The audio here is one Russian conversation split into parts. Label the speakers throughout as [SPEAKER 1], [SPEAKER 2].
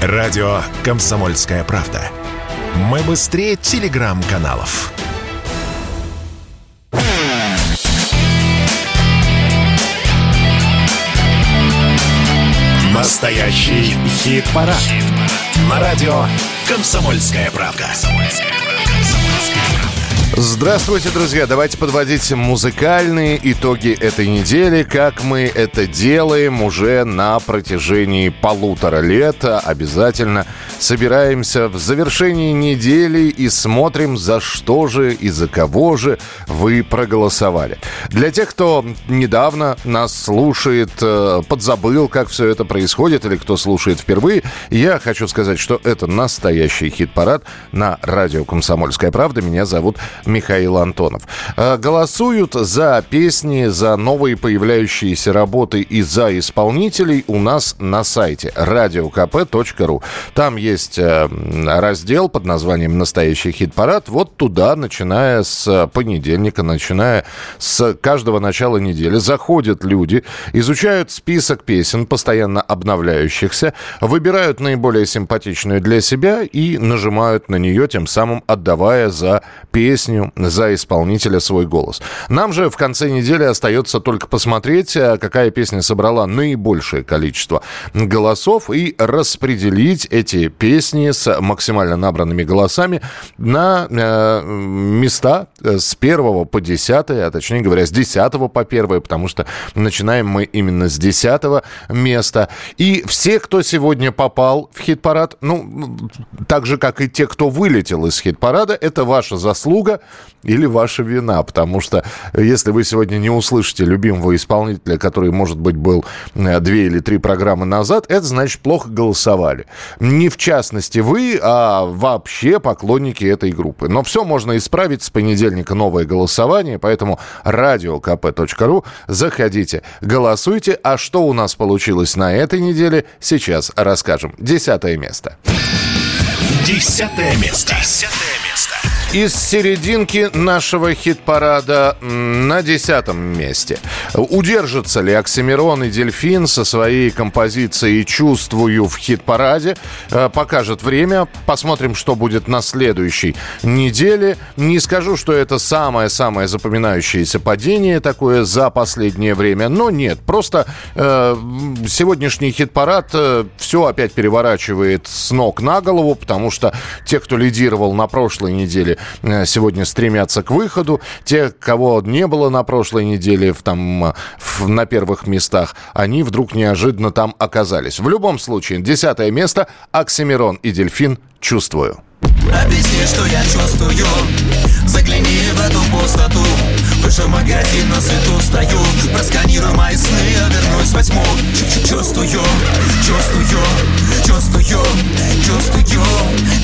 [SPEAKER 1] Радио «Комсомольская правда». Мы быстрее телеграм-каналов. Настоящий хит-парад. Хит На радио «Комсомольская правда». «Комсомольская правда».
[SPEAKER 2] Здравствуйте, друзья! Давайте подводить музыкальные итоги этой недели, как мы это делаем уже на протяжении полутора лет. Обязательно собираемся в завершении недели и смотрим, за что же и за кого же вы проголосовали. Для тех, кто недавно нас слушает, э, подзабыл, как все это происходит, или кто слушает впервые, я хочу сказать, что это настоящий хит-парад на радио «Комсомольская правда». Меня зовут Михаил Антонов. Э, голосуют за песни, за новые появляющиеся работы и за исполнителей у нас на сайте radiokp.ru. Там есть э, раздел под названием «Настоящий хит-парад». Вот туда, начиная с понедельника, начиная с каждого начала недели, заходят люди, изучают список песен, постоянно обновляющихся, выбирают наиболее симпатичную для себя и нажимают на нее, тем самым отдавая за песню песню, за исполнителя свой голос. Нам же в конце недели остается только посмотреть, э, какая песня собрала наибольшее количество голосов и распределить эти песни с максимально набранными голосами на э, места э, с 1 по 10, а точнее говоря, с 10 по 1, потому что начинаем мы именно с 10 места. И все, кто сегодня попал в хит-парад, ну, так же, как и те, кто вылетел из хит-парада, это ваша заслуга или ваша вина, потому что если вы сегодня не услышите любимого исполнителя, который, может быть, был э, две или три программы назад, это значит плохо голосовали. Не в частности вы, а вообще поклонники этой группы. Но все можно исправить с понедельника новое голосование, поэтому radiokp.ru, заходите, голосуйте. А что у нас получилось на этой неделе, сейчас расскажем. Десятое место.
[SPEAKER 1] Десятое место. Десятое
[SPEAKER 2] из серединки нашего хит-парада на десятом месте. Удержатся ли Оксимирон и Дельфин со своей композицией «Чувствую» в хит-параде? Э, покажет время. Посмотрим, что будет на следующей неделе. Не скажу, что это самое-самое запоминающееся падение такое за последнее время, но нет. Просто э, сегодняшний хит-парад э, все опять переворачивает с ног на голову, потому что те, кто лидировал на прошлой неделе, сегодня стремятся к выходу. Те, кого не было на прошлой неделе в, там, в, на первых местах, они вдруг неожиданно там оказались. В любом случае, десятое место Оксимирон и Дельфин «Чувствую».
[SPEAKER 3] Объясни, что я чувствую Загляни в эту пустоту Выше магазин на свету стою. Просканируй мои сны, я вернусь во тьму Чувствую, чувствую, чувствую, чувствую.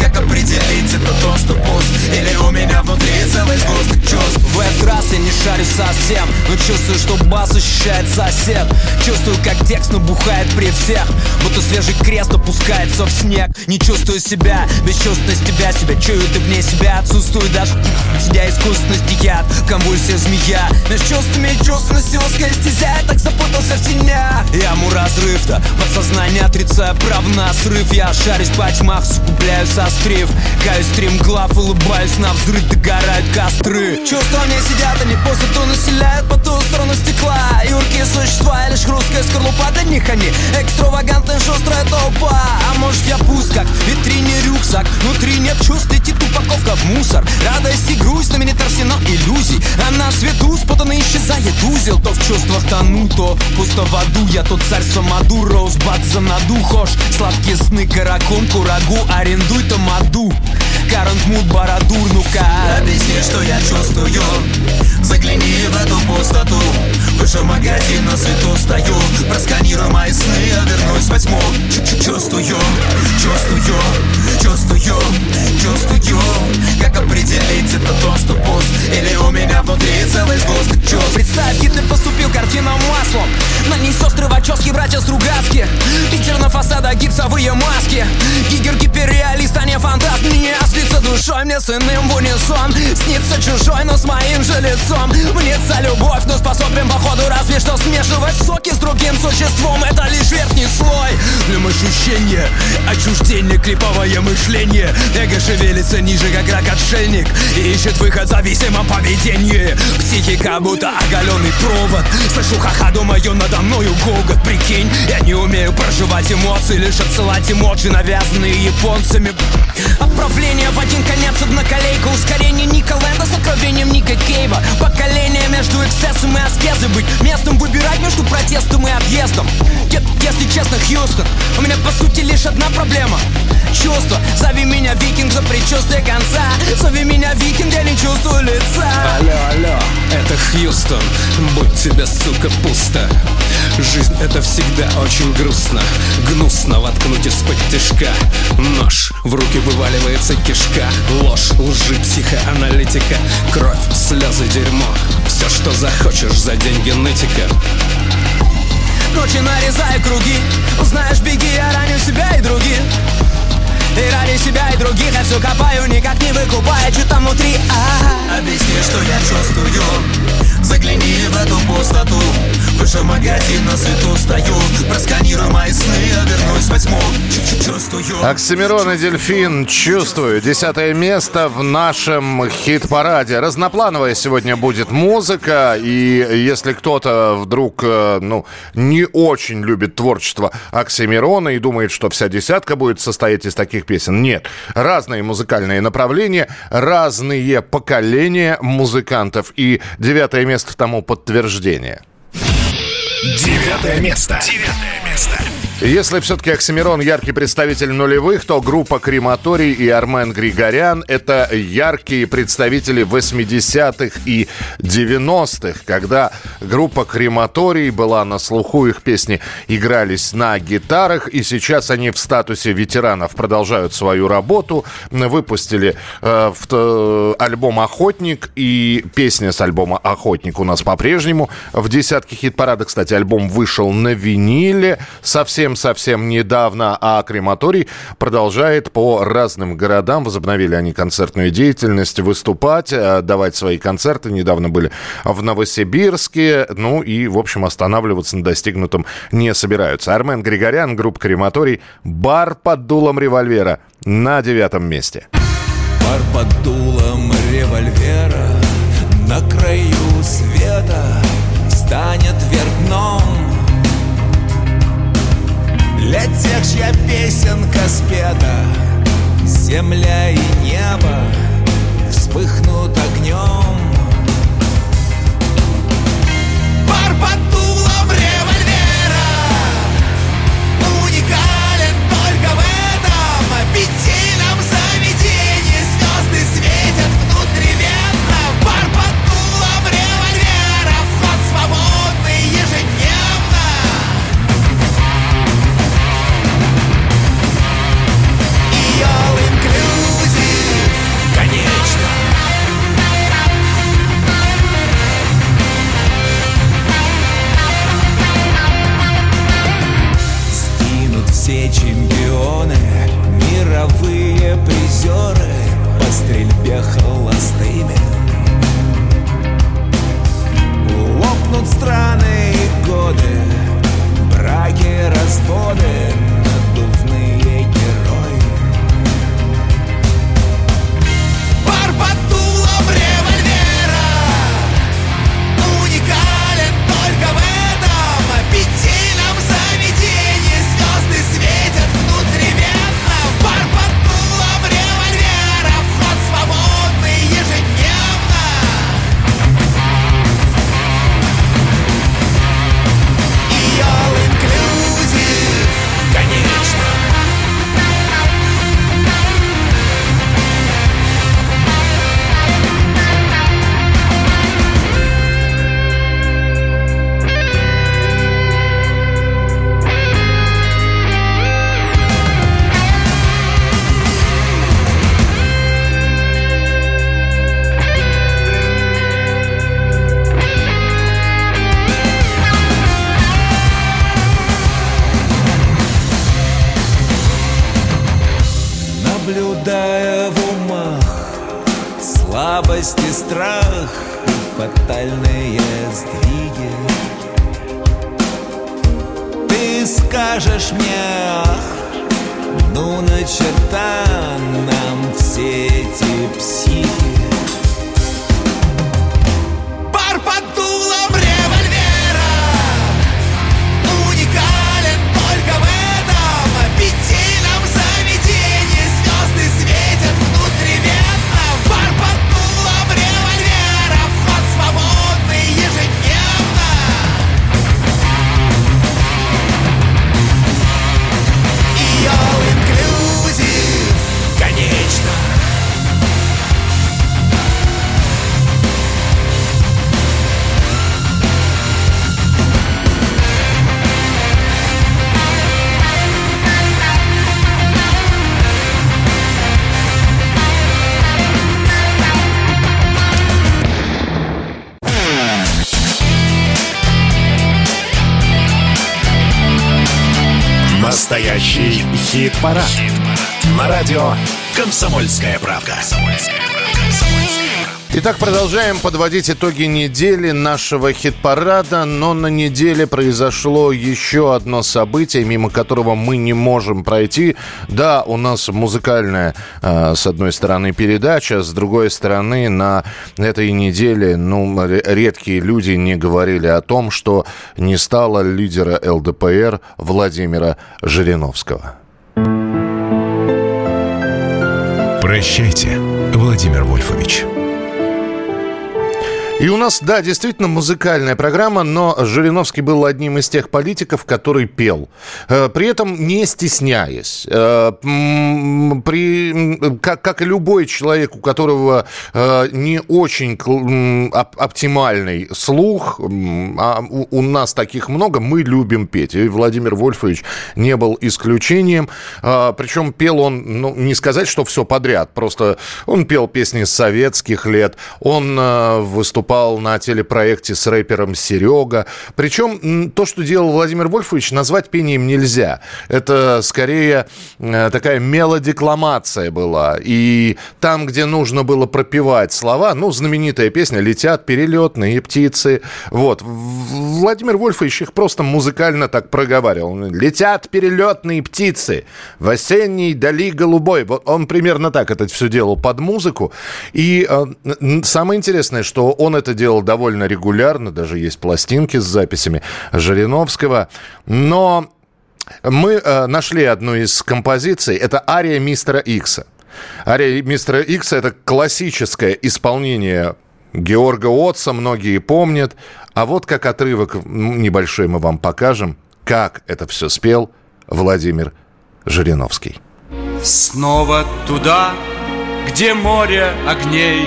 [SPEAKER 3] Как определить, это то, что пуст? Или у меня внутри целый сгусток чувств? В этот раз я не шарю совсем Но чувствую, что бас ощущает сосед. Чувствую, как текст набухает при всех. Будто свежий крест опускается в снег. Не чувствую себя, бесчувственность тебя. Себя чуют и вне себя. Отсутствует даже Тебя искусственность яд, конвульсия змея Между чувствами и чувственностью узкая стезя Я так запутался в тенях Яму разрыв-то, подсознание отрицая прав на срыв. Я шарюсь по тьмах, сукупляю сострив Каюсь стримглав, улыбаюсь на взрыв Догорают костры. Чувства мне сидят, они пустоту населяют По ту сторону стекла. Юркие существа, лишь хрусткая скорлупа Для них они. Экстравагантная шустрая толпа. А может я пуст, как витрине рюкзак. Внутри нет чувств, летит упаковка в мусор. Радость и грусть, на меня арсенал иллюзий. А на свету спутанно исчезает узел То в чувствах тону, то пусто в аду. Я тот царь Самаду, Роузбад за наду Хошь, сладкие сны, каракун, курагу Арендуй тамаду, Карант мут, барадур, ну-ка Объясни, что я чувствую. Загляни в эту пустоту. Выше магазин на свету стою. Просканируй мои сны, я вернусь во Чувствую, чувствую, чувствую, чувствую. Как определить это то, что пуст? Или у меня внутри целый сгусток чувств Представь, Гитлер поступил картинам маслом. На ней сестры Вачовски, братья Стругацки Питер на фасадах, гипсовые маски. Гигер гиперреалист, а не фантаст. Мне слиться душой, мне с иным в унисон. Снится чужой, но с моим же лицом. Мнется любовь, но способен походу разве что смешивать соки с другим существом. Это лишь верхний слой. Дым ощущения, отчуждение, клиповое мышление. Эго шевелится ниже, как рак-отшельник. И ищет выход в зависимом поведении Психика будто оголенный провод. Слышу ха-ха, думаю, надо мною гогот. Прикинь, я не умею проживать эмоции Лишь отсылать эмоции, навязанные японцами. Отправление в один конец, одноколейка Ускорение Ника Лэнда с откровением Ника Кейва. Поколение между эксцессом и аскезой Быть местом выбирать между протестом и отъездом. Если честно, Хьюстон У меня по сути лишь одна проблема. Чувство, зови меня викинг за предчувствие конца. Зови меня викинг, я не чувствую лица.
[SPEAKER 4] Алло, алло, это Хьюстон. Будь тебе, сука, пусто. Жизнь это всегда очень грустно. Гнусно воткнуть из-под тяжка. Нож, в руки вываливается кишка. Ложь, лжи, психоаналитика. Кровь, слезы, дерьмо. Все, что захочешь за деньги нытика
[SPEAKER 3] Ночи нарезаю круги. Знаешь, беги, я раню себя и других и ради себя и других я все копаю, никак не выкупая, что там внутри а
[SPEAKER 5] Объясни, что я чувствую Загляни в эту пустоту Вышел магазин, на свету стою Просканируй мои сны, я вернусь восьму Чувствую
[SPEAKER 2] Оксимирон и Дельфин «Чувствую». Десятое место в нашем хит-параде. Разноплановая сегодня будет музыка. И если кто-то вдруг э, ну, не очень любит творчество Оксимирона и думает, что вся десятка будет состоять из таких песен. Нет. Разные музыкальные направления, разные поколения музыкантов. И девятое место тому подтверждение.
[SPEAKER 1] Девятое место. Девятое место.
[SPEAKER 2] Если все-таки Оксимирон яркий представитель нулевых, то группа Крематорий и Армен Григорян – это яркие представители 80-х и 90-х, когда группа Крематорий была на слуху, их песни игрались на гитарах, и сейчас они в статусе ветеранов продолжают свою работу, выпустили э, в, э, альбом «Охотник», и песня с альбома «Охотник» у нас по-прежнему в десятке хит-парада. Кстати, альбом вышел на виниле совсем совсем недавно, а крематорий продолжает по разным городам. Возобновили они концертную деятельность, выступать, э, давать свои концерты. Недавно были в Новосибирске. Ну и, в общем, останавливаться на достигнутом не собираются. Армен Григорян, группа крематорий, бар под дулом револьвера на девятом месте.
[SPEAKER 6] Бар под дулом револьвера на краю света встанет вверх дном для тех, чья песенка спета Земля и небо вспыхнут огнем
[SPEAKER 2] Итак, продолжаем подводить итоги недели нашего хит-парада, но на неделе произошло еще одно событие, мимо которого мы не можем пройти. Да, у нас музыкальная, э, с одной стороны, передача, с другой стороны, на этой неделе, ну, редкие люди не говорили о том, что не стало лидера ЛДПР Владимира Жириновского.
[SPEAKER 1] Прощайте, Владимир Вольфович.
[SPEAKER 2] И у нас, да, действительно музыкальная программа, но Жириновский был одним из тех политиков, который пел. Э, при этом не стесняясь. Э, при, как, как и любой человек, у которого э, не очень оптимальный слух, а у нас таких много, мы любим петь. И Владимир Вольфович не был исключением. Причем пел он, ну, не сказать, что все подряд, просто он пел песни советских лет, он выступал выступал на телепроекте с рэпером Серега. Причем то, что делал Владимир Вольфович, назвать пением нельзя. Это скорее э, такая мелодекламация была. И там, где нужно было пропевать слова, ну, знаменитая песня «Летят перелетные птицы». Вот. Владимир Вольфович их просто музыкально так проговаривал. «Летят перелетные птицы в осенней дали голубой». Вот он примерно так это все делал под музыку. И э, самое интересное, что он он это делал довольно регулярно, даже есть пластинки с записями Жириновского. Но мы э, нашли одну из композиций. Это ария мистера Икса. Ария мистера Икса – это классическое исполнение Георга Отца, многие помнят. А вот как отрывок небольшой мы вам покажем, как это все спел Владимир Жириновский.
[SPEAKER 7] Снова туда, где море огней,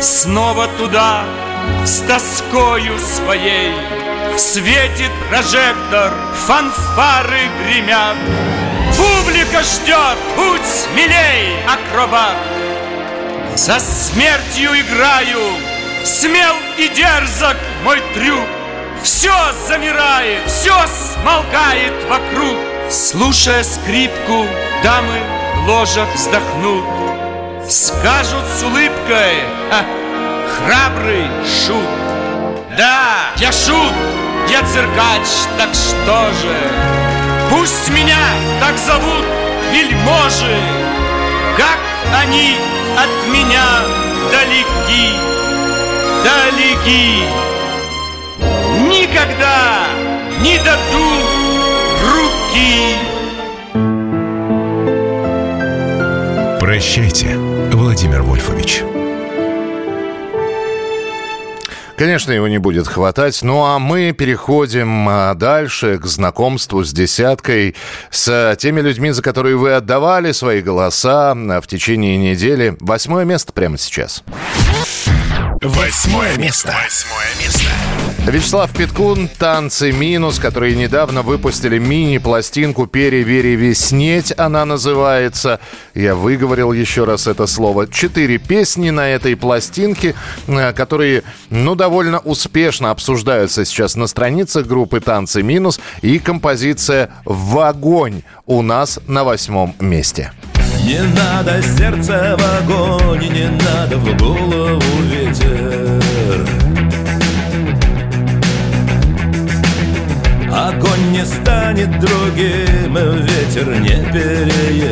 [SPEAKER 7] Снова туда, с тоскою своей Светит прожектор, фанфары гремят. Публика ждет, будь смелей, акробат. За смертью играю, смел и дерзок мой трюк. Все замирает, все смолкает вокруг. Слушая скрипку, дамы в ложах вздохнут. Скажут с улыбкой, ха, храбрый шут. Да, я шут, я циркач, так что же? Пусть меня так зовут вельможи. Как они от меня далеки, далеки. Никогда не дадут руки.
[SPEAKER 1] Прощайте, Владимир Вольфович.
[SPEAKER 2] Конечно, его не будет хватать. Ну а мы переходим а, дальше к знакомству с десяткой, с теми людьми, за которые вы отдавали свои голоса а, в течение недели. Восьмое место прямо сейчас.
[SPEAKER 1] Восьмое место. Восьмое место.
[SPEAKER 2] Вячеслав Питкун «Танцы минус», которые недавно выпустили мини-пластинку «Переверевеснеть» она называется. Я выговорил еще раз это слово. Четыре песни на этой пластинке, э, которые, ну, довольно успешно обсуждаются сейчас на страницах группы «Танцы минус» и композиция «В огонь» у нас на восьмом месте.
[SPEAKER 8] Не надо сердце в огонь, не надо в голову ветер Огонь не станет другим, ветер не переехать.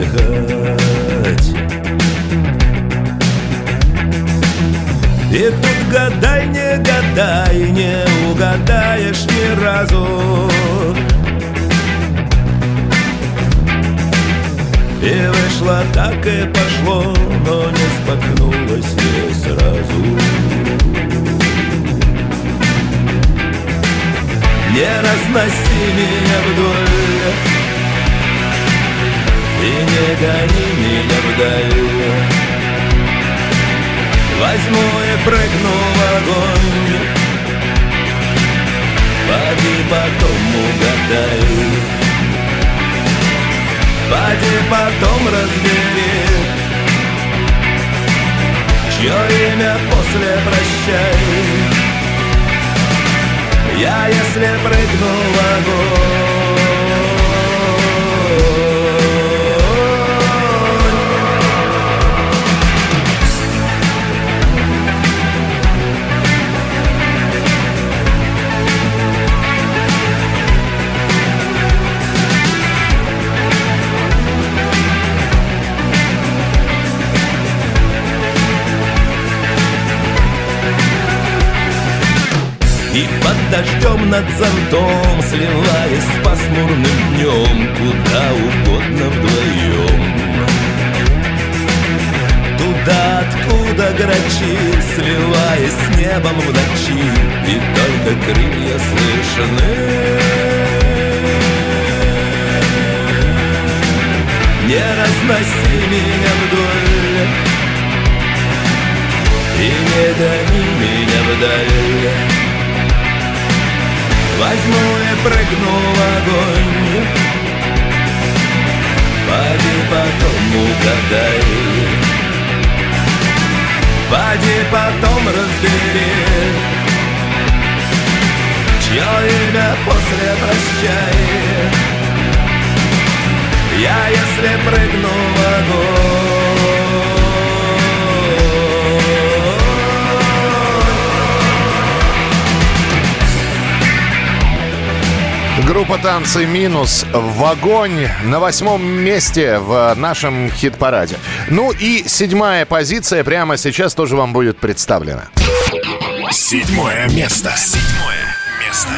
[SPEAKER 8] И тут гадай, не гадай, не угадаешь ни разу. И вышло так и пошло, но не споткнулось не сразу Не разноси меня вдоль. И не гони меня вдаль. Возьму и прыгну в огонь. Поди потом угадай. Поди потом разбери Чье имя после прощай Я если прыгну в огонь И под дождем над зонтом Сливаясь с пасмурным днем Куда угодно вдвоем Туда, откуда грачи Сливаясь с небом в ночи. И только крылья слышны. Не разноси меня вдоль. И не гони меня вдаль Возьму и прыгну в огонь. Поди потом угадай. Поди потом разбери Чье имя после прощай. Я если прыгну в огонь
[SPEAKER 2] Группа танцы «Минус» в огонь на восьмом месте в нашем хит-параде. Ну и седьмая позиция прямо сейчас тоже вам будет представлена.
[SPEAKER 1] Седьмое место. Седьмое место.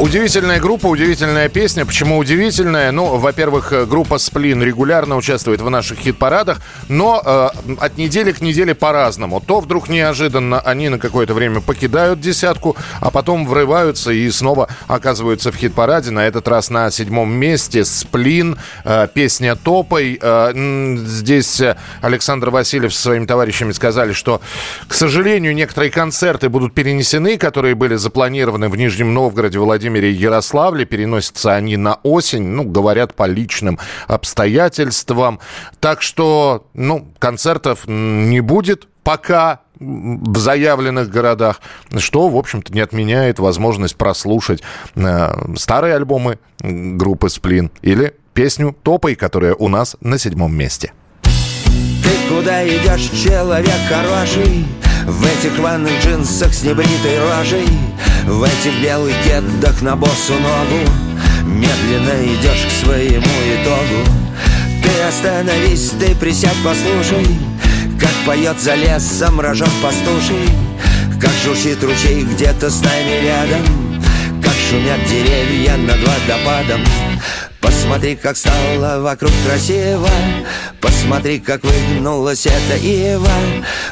[SPEAKER 2] Удивительная группа, удивительная песня. Почему удивительная? Ну, во-первых, группа «Сплин» регулярно участвует в наших хит-парадах, но э, от недели к неделе по-разному. То вдруг неожиданно они на какое-то время покидают десятку, а потом врываются и снова оказываются в хит-параде. На этот раз на седьмом месте «Сплин», э, песня «Топой». Э, здесь Александр Васильев со своими товарищами сказали, что, к сожалению, некоторые концерты будут перенесены, которые были запланированы в Нижнем Новгороде, Владимире Владимире Ярославле. Переносятся они на осень, ну, говорят, по личным обстоятельствам. Так что, ну, концертов не будет пока в заявленных городах, что, в общем-то, не отменяет возможность прослушать э, старые альбомы группы «Сплин» или песню «Топой», которая у нас на седьмом месте.
[SPEAKER 9] Ты куда идешь, человек хороший? В этих рваных джинсах с небритой рожей В этих белых кедах на босу ногу Медленно идешь к своему итогу. Ты остановись, ты присядь, послушай Как поет за лесом рожок пастуший Как журчит ручей где-то с нами рядом Как шумят деревья над водопадом. Посмотри, как стало вокруг красиво. Посмотри, как выгнулась эта ива.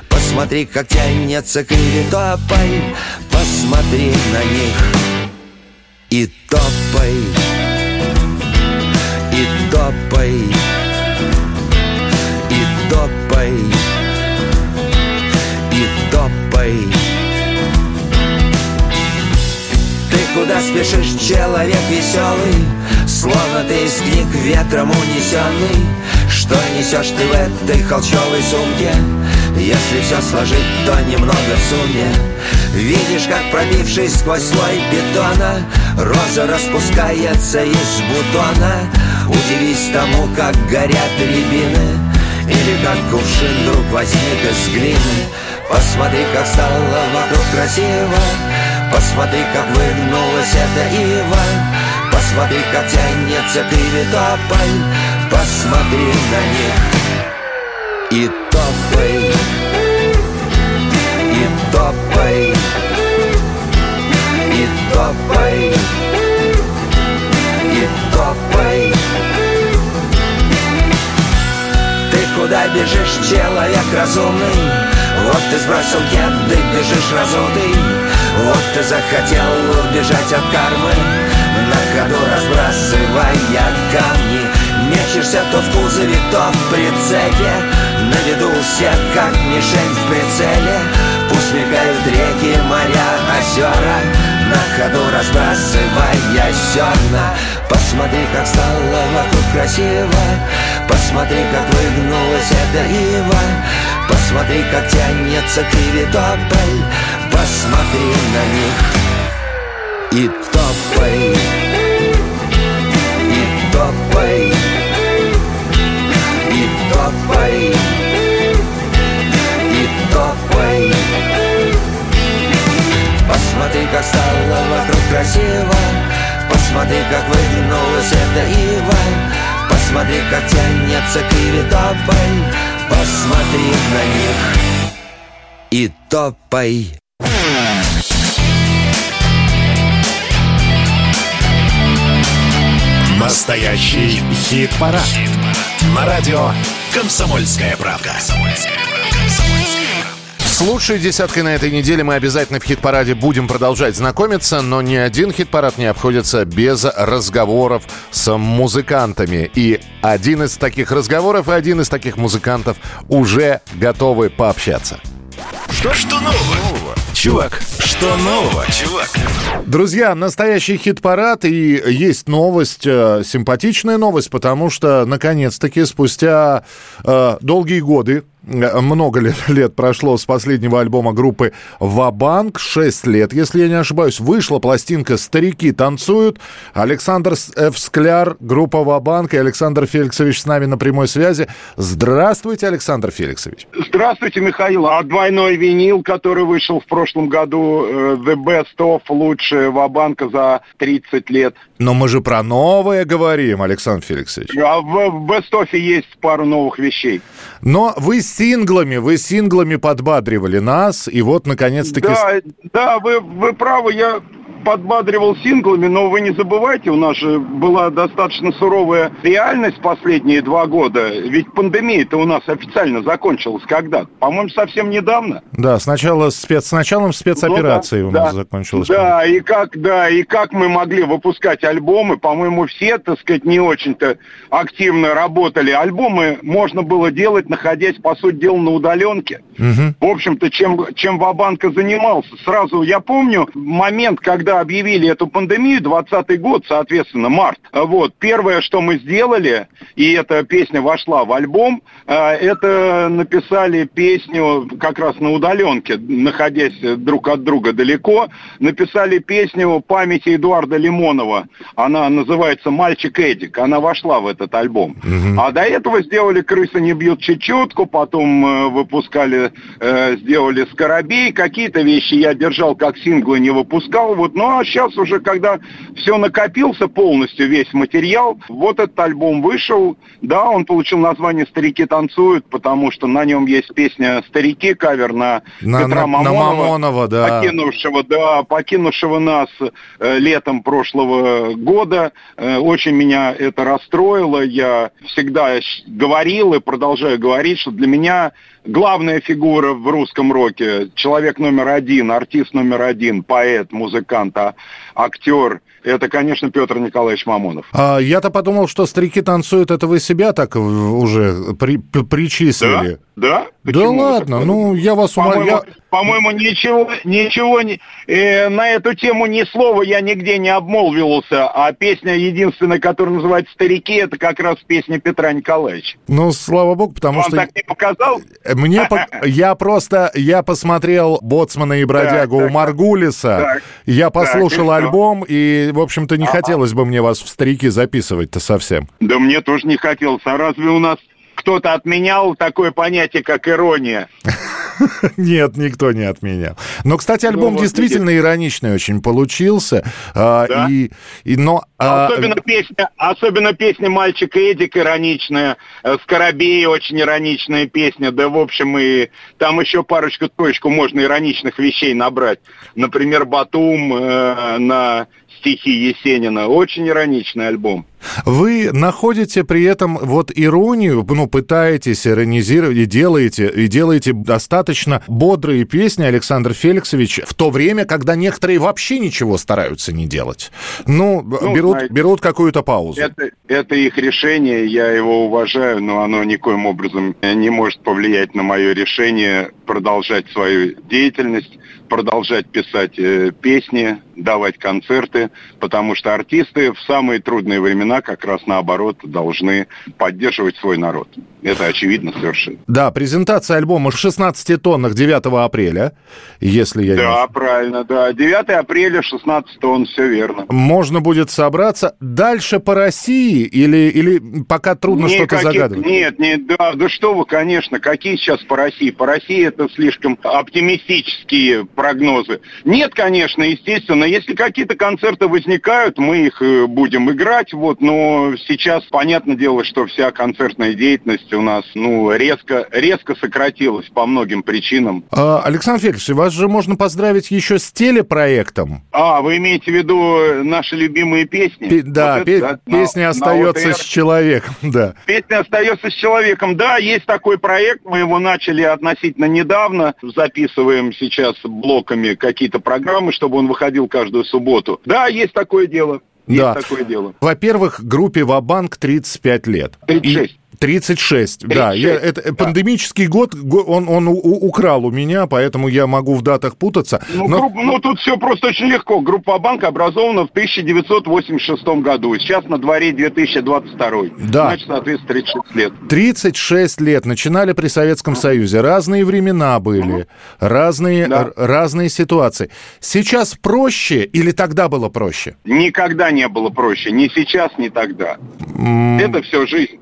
[SPEAKER 9] Посмотри, как тянется к Иве топай. Посмотри на них и топай. И топай. И топай куда спешишь, человек веселый? Словно ты из книг ветром унесенный. Что несешь ты в этой холчевой сумке? Если все сложить, то немного в сумме. Видишь, как пробившись сквозь слой бетона Роза распускается из бутона. Удивись тому, как горят рябины. Или как кувшин вдруг возник из глины. Посмотри, как стало вокруг красиво Посмотри, как выгнулась эта ива. Посмотри, как тянется кривитополь Посмотри на них. И топай. И топай. И топай. И топай. Ты куда бежишь, человек разумный? Вот ты сбросил кеды, бежишь разутый Вот ты захотел убежать от кармы. На ходу разбрасывая камни. Мечешься то в кузове, то в прицепе На виду у всех, как мишень в прицеле. Пусть мигают реки, моря, озера. На ходу разбрасывая зерна. Посмотри, как стало вокруг красиво. Посмотри, как выгнулась эта ива Посмотри, как тянется кривитополь Посмотри на них И топай. И топай. И топай. И топай. Посмотри, как стало вокруг красиво. Посмотри, как выгнулась эта ива Посмотри, как тянется кривитополь Посмотри на них и топай
[SPEAKER 1] Настоящий хит-парад. На радио «Комсомольская правда».
[SPEAKER 2] С лучшей десяткой на этой неделе мы обязательно в хит-параде будем продолжать знакомиться, но ни один хит-парад не обходится без разговоров с музыкантами. И один из таких разговоров и один из таких музыкантов уже готовы пообщаться.
[SPEAKER 1] Что, что нового? Чувак, что нового, чувак?
[SPEAKER 2] Друзья, настоящий хит-парад, и есть новость, э, симпатичная новость, потому что, наконец-таки, спустя э, долгие годы, много лет, лет прошло с последнего альбома группы «Вабанк», 6 лет, если я не ошибаюсь, вышла пластинка «Старики танцуют». Александр Ф. Скляр, группа «Вабанк» и Александр Феликсович с нами на прямой связи. Здравствуйте, Александр Феликсович.
[SPEAKER 10] Здравствуйте, Михаил. А двойной винил, который вышел в прошлом году, э, The Best of, лучшая Вабанка за 30 лет.
[SPEAKER 2] Но мы же про новое говорим, Александр Феликсович.
[SPEAKER 10] А в Best of есть пару новых вещей.
[SPEAKER 2] Но вы синглами, вы синглами подбадривали нас, и вот, наконец-таки...
[SPEAKER 10] Да, да, вы, вы правы, я подбадривал синглами, но вы не забывайте, у нас же была достаточно суровая реальность последние два года. Ведь пандемия-то у нас официально закончилась когда? По-моему, совсем недавно.
[SPEAKER 2] Да, сначала спец... с началом спецоперации
[SPEAKER 10] Ну
[SPEAKER 2] у
[SPEAKER 10] да,
[SPEAKER 2] нас
[SPEAKER 10] да.
[SPEAKER 2] закончилась.
[SPEAKER 10] Да, и как, да, и как мы могли выпускать альбомы, по-моему, все, так сказать, не очень-то активно работали. Альбомы можно было делать, находясь, по сути дела, на удаленке.
[SPEAKER 2] Мгм.
[SPEAKER 10] В общем-то, чем, чем Вабанка занимался. Сразу я помню момент, когда объявили эту пандемию, 20 год, соответственно, март. Вот, первое, что мы сделали, и эта песня вошла в альбом, э, это написали песню как раз на удаленке, находясь друг от друга далеко, написали песню памяти Эдуарда Лимонова. Она называется «Мальчик Эдик». Она вошла в этот альбом. А до этого сделали «Крысы не бьют чечетку», потом э, выпускали, э, сделали «Скоробей». Какие-то вещи я держал как синглы, не выпускал. Вот. Ну а сейчас уже, когда все накопился полностью, весь материал, вот этот альбом вышел. Да, он получил название «Старики танцуют», потому что на нем есть песня «Старики», кавер на,
[SPEAKER 2] На-
[SPEAKER 10] Петра
[SPEAKER 2] на- на
[SPEAKER 10] Мамонова,
[SPEAKER 2] Мамонова, да.
[SPEAKER 10] покинувшего, да, покинувшего нас э, летом прошлого года. Э, очень меня это расстроило. Я всегда говорил и продолжаю говорить, что для меня главная фигура в русском роке, человек номер один, артист номер один, поэт, музыкант, а- актер, это, конечно, Петр Николаевич Мамонов.
[SPEAKER 2] А, я-то подумал, что старики танцуют, это вы себя так уже при- причислили.
[SPEAKER 10] Да?
[SPEAKER 2] Да
[SPEAKER 10] Почему вы
[SPEAKER 2] ладно, ну я вас умоляю.
[SPEAKER 10] По-моему, ничего, ничего не, э, на эту тему ни слова я нигде не обмолвился, а песня единственная, которая называется «Старики», это как раз песня Петра Николаевича.
[SPEAKER 2] Ну, слава богу, потому
[SPEAKER 10] Вам
[SPEAKER 2] что...
[SPEAKER 10] так не показал?
[SPEAKER 2] Мне пок- я просто я посмотрел Боцмана и бродягу у Маргулиса. я послушал альбом, и, в общем-то, не хотелось бы мне вас в старики записывать-то совсем.
[SPEAKER 10] Да мне тоже не хотелось. А разве у нас кто-то отменял такое понятие, как ирония.
[SPEAKER 2] Нет, никто не отменял. Но, кстати, альбом
[SPEAKER 10] Ну, вот
[SPEAKER 2] действительно
[SPEAKER 10] видите.
[SPEAKER 2] ироничный очень получился. А,
[SPEAKER 10] Да.
[SPEAKER 2] и, и, но, а,
[SPEAKER 10] Особенно песня, особенно песня «Мальчик Эдик» ироничная, э, «Скоробей» очень ироничная песня, да, в общем, и там еще парочку-троечку можно ироничных вещей набрать. Например, «Батум» э, на стихи Есенина. Очень ироничный альбом.
[SPEAKER 2] Вы находите при этом вот иронию, ну, пытаетесь иронизировать и делаете, и делаете достаточно бодрые песни, Александр Феликсович, в то время, когда некоторые вообще ничего стараются не делать. Ну,
[SPEAKER 10] Ну,
[SPEAKER 2] берут,
[SPEAKER 10] знаете,
[SPEAKER 2] берут какую-то паузу.
[SPEAKER 10] Это, это их решение, я его уважаю, но оно никоим образом не может повлиять на мое решение продолжать свою деятельность, продолжать писать э, песни, давать концерты, потому что артисты в самые трудные времена как раз наоборот должны поддерживать свой народ. Это очевидно совершенно.
[SPEAKER 2] Да, презентация альбома в 16 тоннах 9 апреля, если я не
[SPEAKER 10] Да, правильно, да. 9 апреля, 16 тонн, все верно.
[SPEAKER 2] Можно будет собраться дальше по России или, или пока трудно что-то
[SPEAKER 10] Никаких-
[SPEAKER 2] загадывать?
[SPEAKER 10] Нет, нет, да, да что вы, конечно, какие сейчас по России? По России это слишком оптимистические прогнозы. Нет, конечно, естественно, если какие-то концерты возникают, мы их э, будем играть, вот, но сейчас понятное дело, что вся концертная деятельность у нас, ну, резко, резко сократилась по многим причинам.
[SPEAKER 2] А, Александр Феликсович, вас же можно поздравить еще с телепроектом.
[SPEAKER 10] А, вы имеете в виду наши любимые песни?
[SPEAKER 2] Пе- да,
[SPEAKER 10] Вот
[SPEAKER 2] пе-
[SPEAKER 10] это, да,
[SPEAKER 2] песня
[SPEAKER 10] на- на
[SPEAKER 2] остается
[SPEAKER 10] OTR.
[SPEAKER 2] с человеком, да.
[SPEAKER 10] Песня остается с человеком. Да, есть такой проект, мы его начали относительно недавно. Записываем сейчас блоками какие-то программы, чтобы он выходил каждую субботу. Да, есть такое дело. Есть
[SPEAKER 2] Да.
[SPEAKER 10] такое дело.
[SPEAKER 2] Во-первых, группе Вабанк 35 лет.
[SPEAKER 10] 36.
[SPEAKER 2] И- 36, да.
[SPEAKER 10] 36,
[SPEAKER 2] Я, это,
[SPEAKER 10] да.
[SPEAKER 2] Пандемический год, го- он, он у- украл у меня, поэтому я могу в датах путаться.
[SPEAKER 10] Ну,
[SPEAKER 2] Но-
[SPEAKER 10] групп- ну, тут все просто очень легко. Группа Банк образована в 1986 году. Сейчас на дворе 2022.
[SPEAKER 2] Да.
[SPEAKER 10] Значит, соответственно, 36 лет.
[SPEAKER 2] 36 лет начинали при Советском Союзе. Разные времена были, разные,
[SPEAKER 10] Да.
[SPEAKER 2] разные ситуации. Сейчас проще или тогда было проще?
[SPEAKER 10] Никогда не было проще. Ни сейчас, ни тогда. Это все жизнь.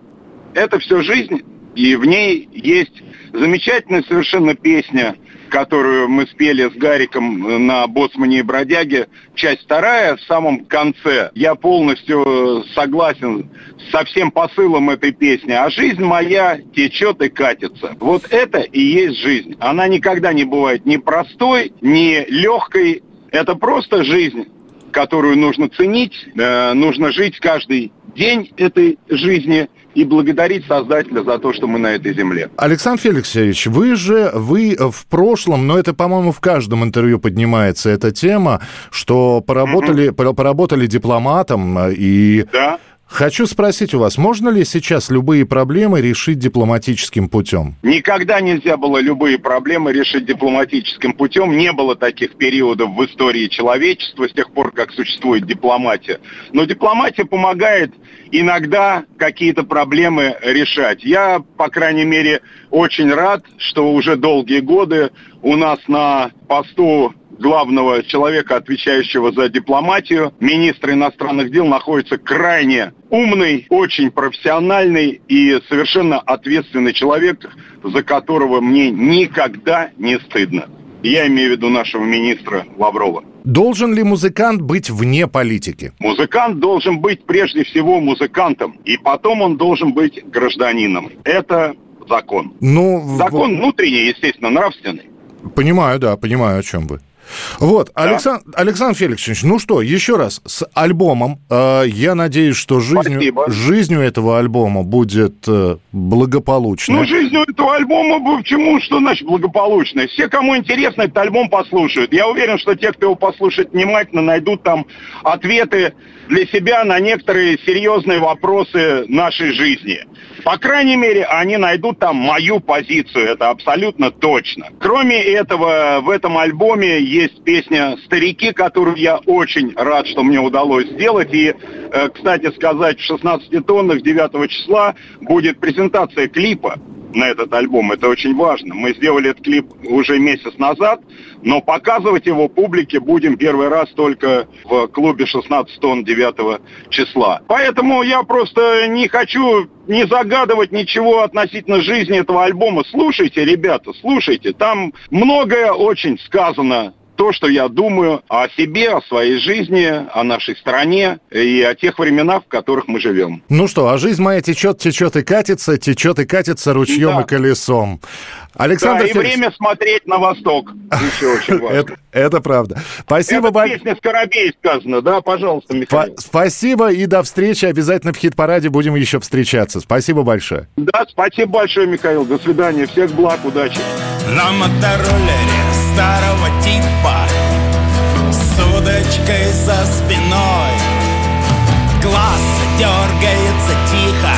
[SPEAKER 10] Это все жизнь, и в ней есть замечательная совершенно песня, которую мы спели с Гариком на «Боцмане и бродяге», часть вторая, в самом конце. Я полностью согласен со всем посылом этой песни. А жизнь моя течет и катится. Вот это и есть жизнь. Она никогда не бывает ни простой, ни легкой. Это просто жизнь которую нужно ценить, э, нужно жить каждый день этой жизни и благодарить Создателя за то, что мы на этой земле.
[SPEAKER 2] Александр Феликсович, вы же, вы в прошлом, но это, по-моему, в каждом интервью поднимается эта тема, что поработали, пора- поработали дипломатом э, и...
[SPEAKER 10] Да?
[SPEAKER 2] Хочу спросить у вас, можно ли сейчас любые проблемы решить дипломатическим путем?
[SPEAKER 10] Никогда нельзя было любые проблемы решить дипломатическим путем. Не было таких периодов в истории человечества с тех пор, как существует дипломатия. Но дипломатия помогает иногда какие-то проблемы решать. Я, по крайней мере, очень рад, что уже долгие годы у нас на посту главного человека, отвечающего за дипломатию, министра иностранных дел, находится крайне умный, очень профессиональный и совершенно ответственный человек, за которого мне никогда не стыдно. Я имею в виду нашего министра Лаврова.
[SPEAKER 2] Должен ли музыкант быть вне политики?
[SPEAKER 10] Музыкант должен быть прежде всего музыкантом, и потом он должен быть гражданином. Это закон.
[SPEAKER 2] Ну, в-
[SPEAKER 10] Закон внутренний, естественно, нравственный.
[SPEAKER 2] Понимаю, да, понимаю, о чем вы. Вот, Александр, Александр Феликсович, ну что, еще раз, с альбомом. Э, я надеюсь, что жизнью,
[SPEAKER 10] Спасибо.
[SPEAKER 2] жизнью этого альбома будет э, благополучно.
[SPEAKER 10] Ну, жизнь у этого альбома, почему, что значит благополучная? Все, кому интересно, этот альбом послушают. Я уверен, что те, кто его послушает внимательно, найдут там ответы для себя на некоторые серьезные вопросы нашей жизни. По крайней мере, они найдут там мою позицию, это абсолютно точно. Кроме этого, в этом альбоме есть песня «Старики», которую я очень рад, что мне удалось сделать. И, э, кстати сказать, в 16 тоннах 9 числа будет презентация клипа на этот альбом. Это очень важно. Мы сделали этот клип уже месяц назад, но показывать его публике будем первый раз только в клубе 16 тонн 9 числа. Поэтому я просто не хочу не загадывать ничего относительно жизни этого альбома. Слушайте, ребята, слушайте. Там многое очень сказано то, что я думаю о себе, о своей жизни, о нашей стране и о тех временах, в которых мы живем.
[SPEAKER 2] Ну что, а жизнь моя течет, течет и катится, течет и катится ручьем да. и колесом.
[SPEAKER 10] Александр да, и Феликс... время смотреть на восток. Еще очень важно.
[SPEAKER 2] это, это правда. Спасибо
[SPEAKER 10] Это
[SPEAKER 2] большое.
[SPEAKER 10] песня «Скоробей» сказано, да? Пожалуйста, Михаил.
[SPEAKER 2] Спасибо и до встречи. Обязательно в хит-параде будем еще встречаться. Спасибо большое.
[SPEAKER 10] Да, спасибо большое, Михаил. До свидания. Всех благ, удачи.
[SPEAKER 11] На мотороллере старого типа С удочкой за спиной. Глаз дергается тихо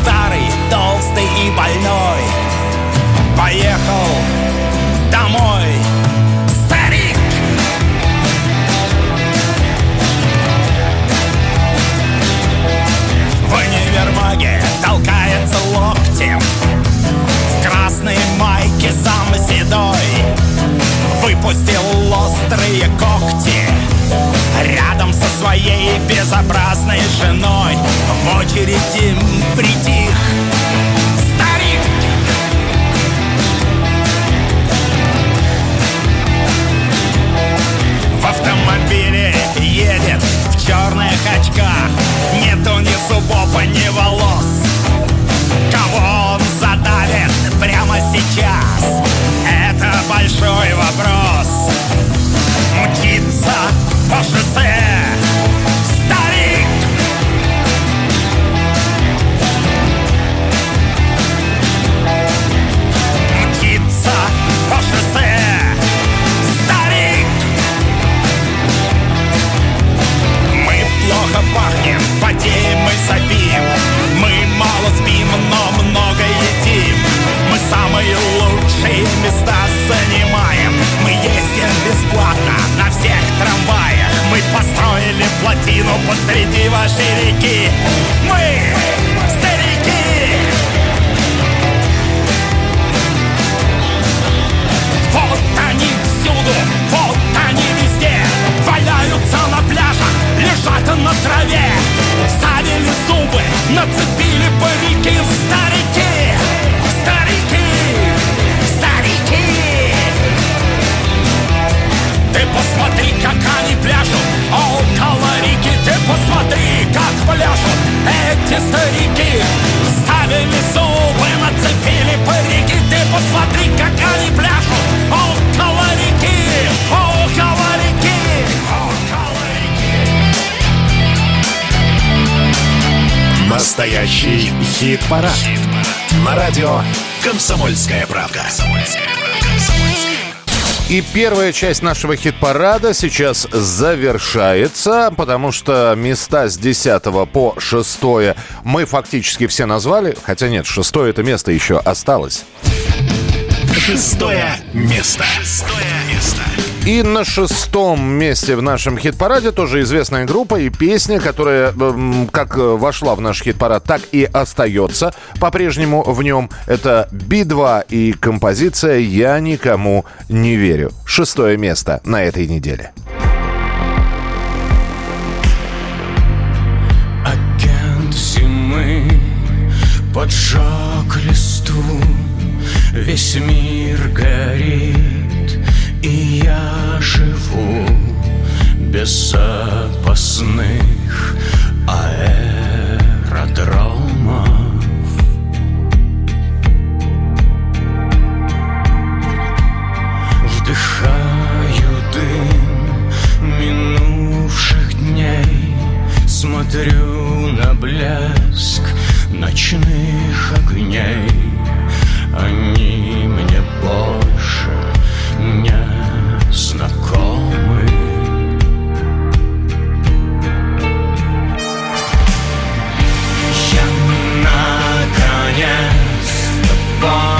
[SPEAKER 11] Старый, толстый и больной. Поехал домой Старик! В универмаге толкается локтем майке сам седой Выпустил острые когти. Рядом со своей безобразной женой. В очереди притих. Старик! В автомобиле едет в черных очках. Нету ни зубов, ни волос. Кого прямо сейчас? Это большой вопрос. Мчится по шоссе Старик. Мчится по Старик. Мы плохо пахнем, потеем и сопим. Мы мало спим, но много Мы самые лучшие места занимаем. Мы ездим бесплатно на всех трамваях. Мы построили плотину посреди вашей реки. Мы старики. Вот они всюду, вот они везде. Валяются на пляжах, лежат на траве. Ставили зубы, нацепили парики. Старики, старики, старики Ты посмотри, как они пляшут около реки Ты посмотри, как пляшут. Эти старики Ставили зубы, нацепили парики. Ты посмотри, как они пляшут около реки Около реки, около
[SPEAKER 1] Настоящий хит-парад. Хит На радио «Комсомольская правка».
[SPEAKER 2] И первая часть нашего хит-парада сейчас завершается, потому что места с 10 по 6 мы фактически все назвали. Хотя нет, шестое это место еще осталось.
[SPEAKER 1] Шестое место. Шестое место.
[SPEAKER 2] И на шестом месте в нашем хит-параде тоже известная группа и песня, которая эм, как вошла в наш хит-парад, так и остается по-прежнему в нем. Это Би-2 и композиция «Я никому не верю». Шестое место на этой неделе.
[SPEAKER 12] Агент зимы поджег листву, весь мир горит я живу без запасных аэродромов. Вдыхаю дым минувших дней Смотрю на блеск ночных огней. Они мне больше
[SPEAKER 2] gone.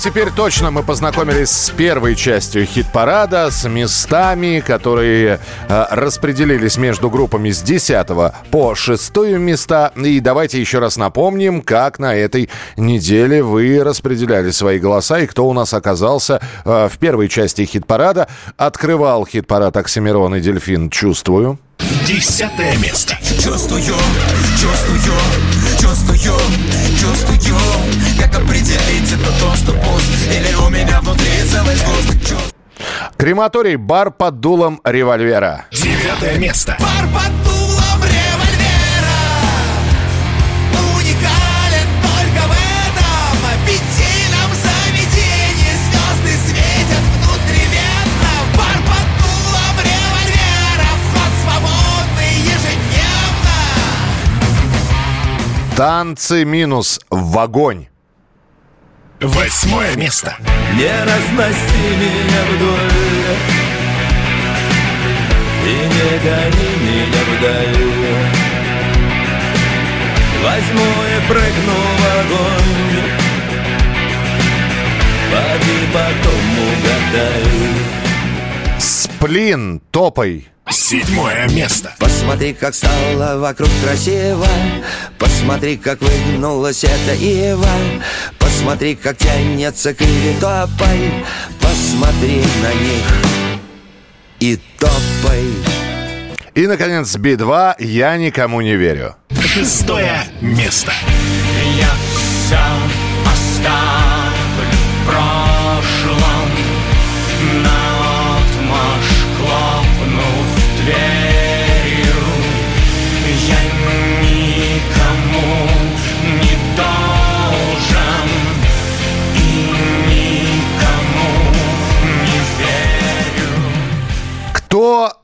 [SPEAKER 2] Теперь точно мы познакомились с первой частью хит-парада, с местами, которые э, распределились между группами с 10 по 6 места. И давайте еще раз напомним, как на этой неделе вы распределяли свои голоса и кто у нас оказался э, в первой части хит-парада. Открывал хит-парад Оксимирон и Дельфин «Чувствую».
[SPEAKER 1] Десятое место.
[SPEAKER 3] Чувствую, чувствую, чувствую, чувствую Как определить, это то, что пуст Или у меня внутри целый сгусток
[SPEAKER 2] Крематорий «Бар под дулом револьвера».
[SPEAKER 1] Девятое место.
[SPEAKER 6] Бар под дулом
[SPEAKER 2] Танцы минус в огонь.
[SPEAKER 1] Восьмое место.
[SPEAKER 8] Не разноси меня вдоль И не гони меня вдаль Возьму и прыгну в огонь Поди потом угадай
[SPEAKER 2] Сплин, топай.
[SPEAKER 1] Седьмое место.
[SPEAKER 9] Посмотри, как стало вокруг красиво Посмотри, как выгнулась эта ива Посмотри, как тянется к иве тополь Посмотри на них и топай
[SPEAKER 2] И, наконец, Би-2 «Я никому не верю».
[SPEAKER 1] Шестое место.
[SPEAKER 12] Я все оставлю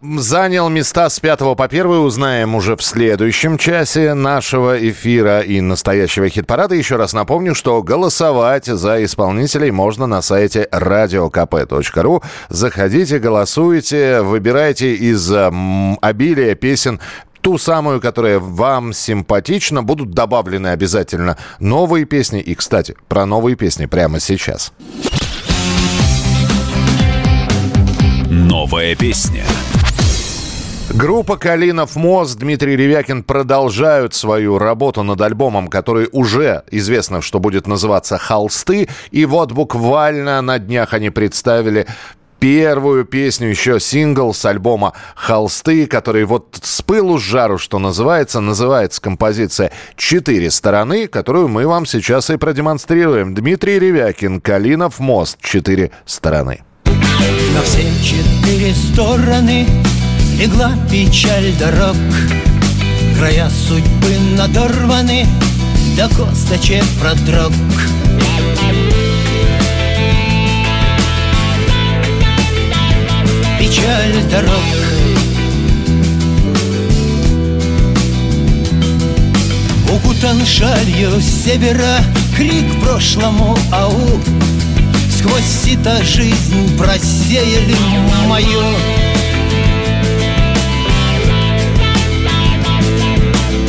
[SPEAKER 2] занял места с 5 по 1, узнаем уже в следующем часе нашего эфира и настоящего хит-парада. Еще раз напомню, что голосовать за исполнителей можно на сайте radiokp.ru. Заходите, голосуйте, выбирайте из обилия песен ту самую, которая вам симпатична. Будут добавлены обязательно новые песни. И, кстати, про новые песни прямо сейчас.
[SPEAKER 1] Новая песня.
[SPEAKER 2] Группа «Калинов мост», Дмитрий Ревякин продолжают свою работу над альбомом, который уже известно, что будет называться «Холсты». И вот буквально на днях они представили первую песню, еще сингл с альбома «Холсты», который вот с пылу с жару, что называется, называется композиция «Четыре стороны», которую мы вам сейчас и продемонстрируем. Дмитрий Ревякин, «Калинов мост», «Четыре стороны».
[SPEAKER 13] На все четыре стороны легла печаль дорог. Края судьбы надорваны, до косточек продрог. Печаль дорог. Укутан шалью севера крик прошлому ау. Сквозь сито жизнь просеяли мою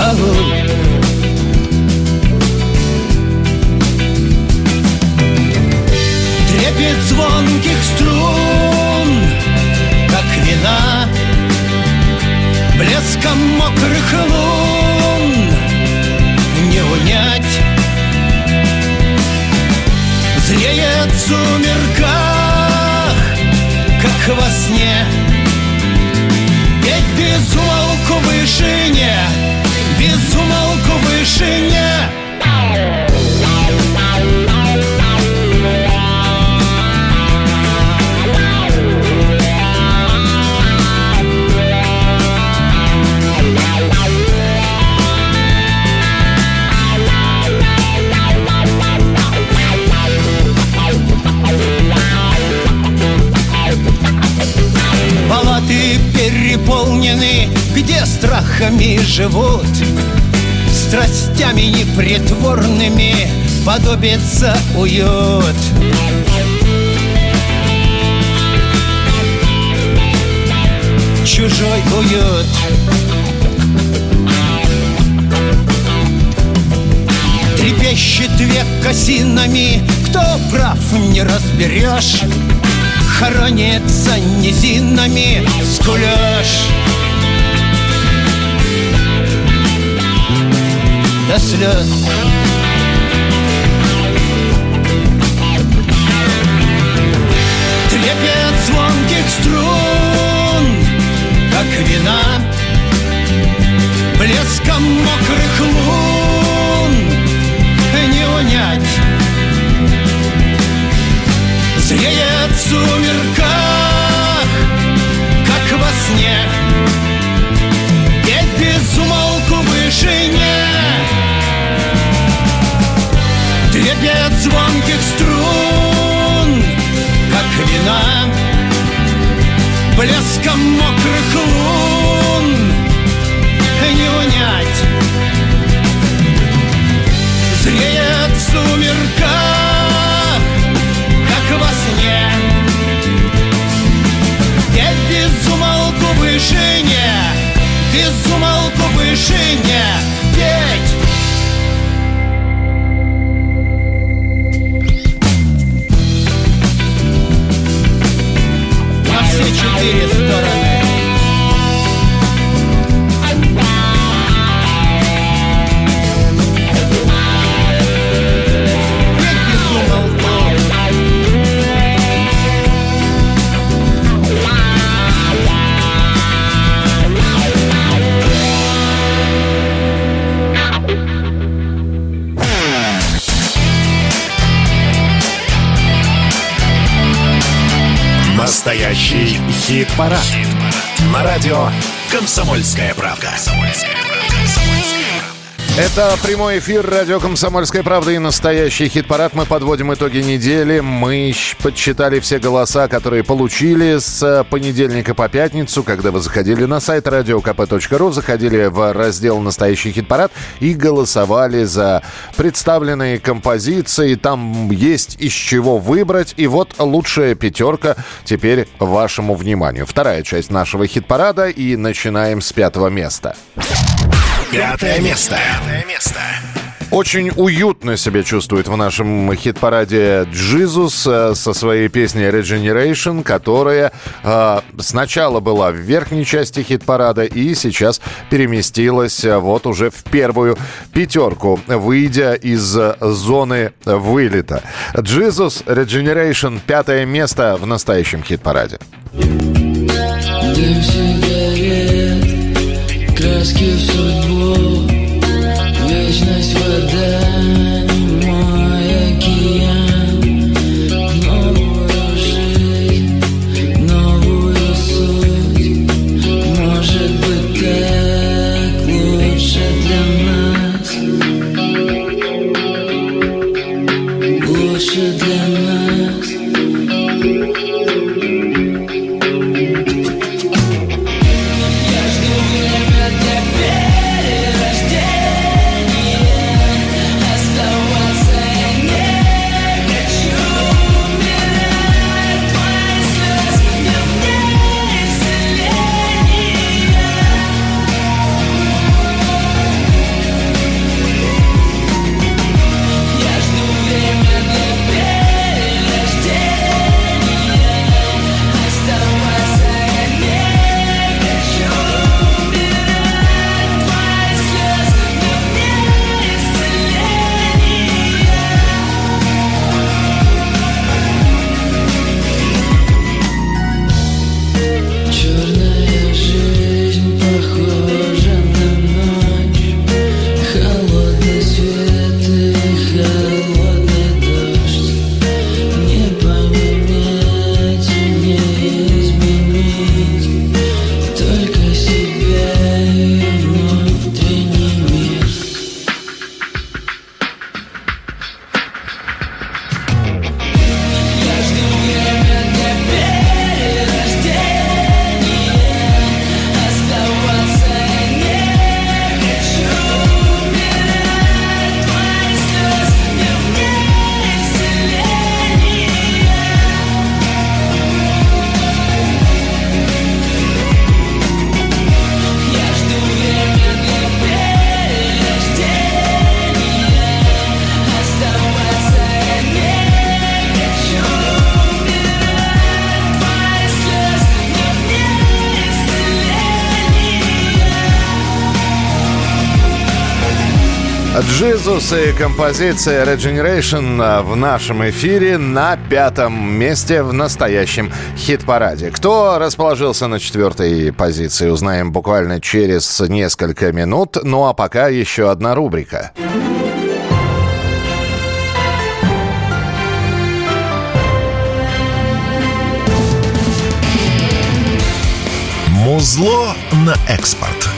[SPEAKER 13] Ау Трепет звонких струн Как вина Блеском мокрых лун. Не унять. Зреет в сумерках Как во сне. Петь без умолку вышине Без умолку вышине. Палаты переполнены, где страхами живут Страстями непритворными подобится уют. Чужой уют. Трепещет век осинами Кто прав, не разберешь. Хоронится низинами скулёж До слез. Трепет звонких струн Как вина Блеском мокрых лун. Не унять. Зреет в сумерках, как во сне Трепет звонких струн, как вина Блеском мокрых лун. Не унять. Зреет в сумерках как во сне. Петь без умолку вышине Без умолку вышине четыре стороны
[SPEAKER 1] Настоящий хит-парад. На радио «Комсомольская правда».
[SPEAKER 2] Это прямой эфир радио «Комсомольская правда» и настоящий хит-парад. Мы подводим итоги недели. Мы подсчитали все голоса, которые получили с понедельника по пятницу, когда вы заходили на сайт radiokp.ru, заходили в раздел «Настоящий хит-парад» и голосовали за представленные композиции. Там есть из чего выбрать. И вот лучшая пятерка теперь вашему вниманию. Вторая часть нашего хит-парада и начинаем с пятого места.
[SPEAKER 1] Пятое место. Пятое место.
[SPEAKER 2] Очень уютно себя чувствует в нашем хит-параде Джизус э, со своей песней Regeneration, которая э, сначала была в верхней части хит-парада и сейчас переместилась э, вот уже в первую пятерку, выйдя из зоны вылета. Джизус Regeneration пятое место в настоящем хит-параде.
[SPEAKER 14] Сигарет, Parce que seul moi
[SPEAKER 2] Джизус и композиция Regeneration в нашем эфире на пятом месте в настоящем хит-параде. Кто расположился на четвертой позиции, узнаем буквально через несколько минут. Ну а пока еще одна рубрика.
[SPEAKER 1] Музло на экспорт.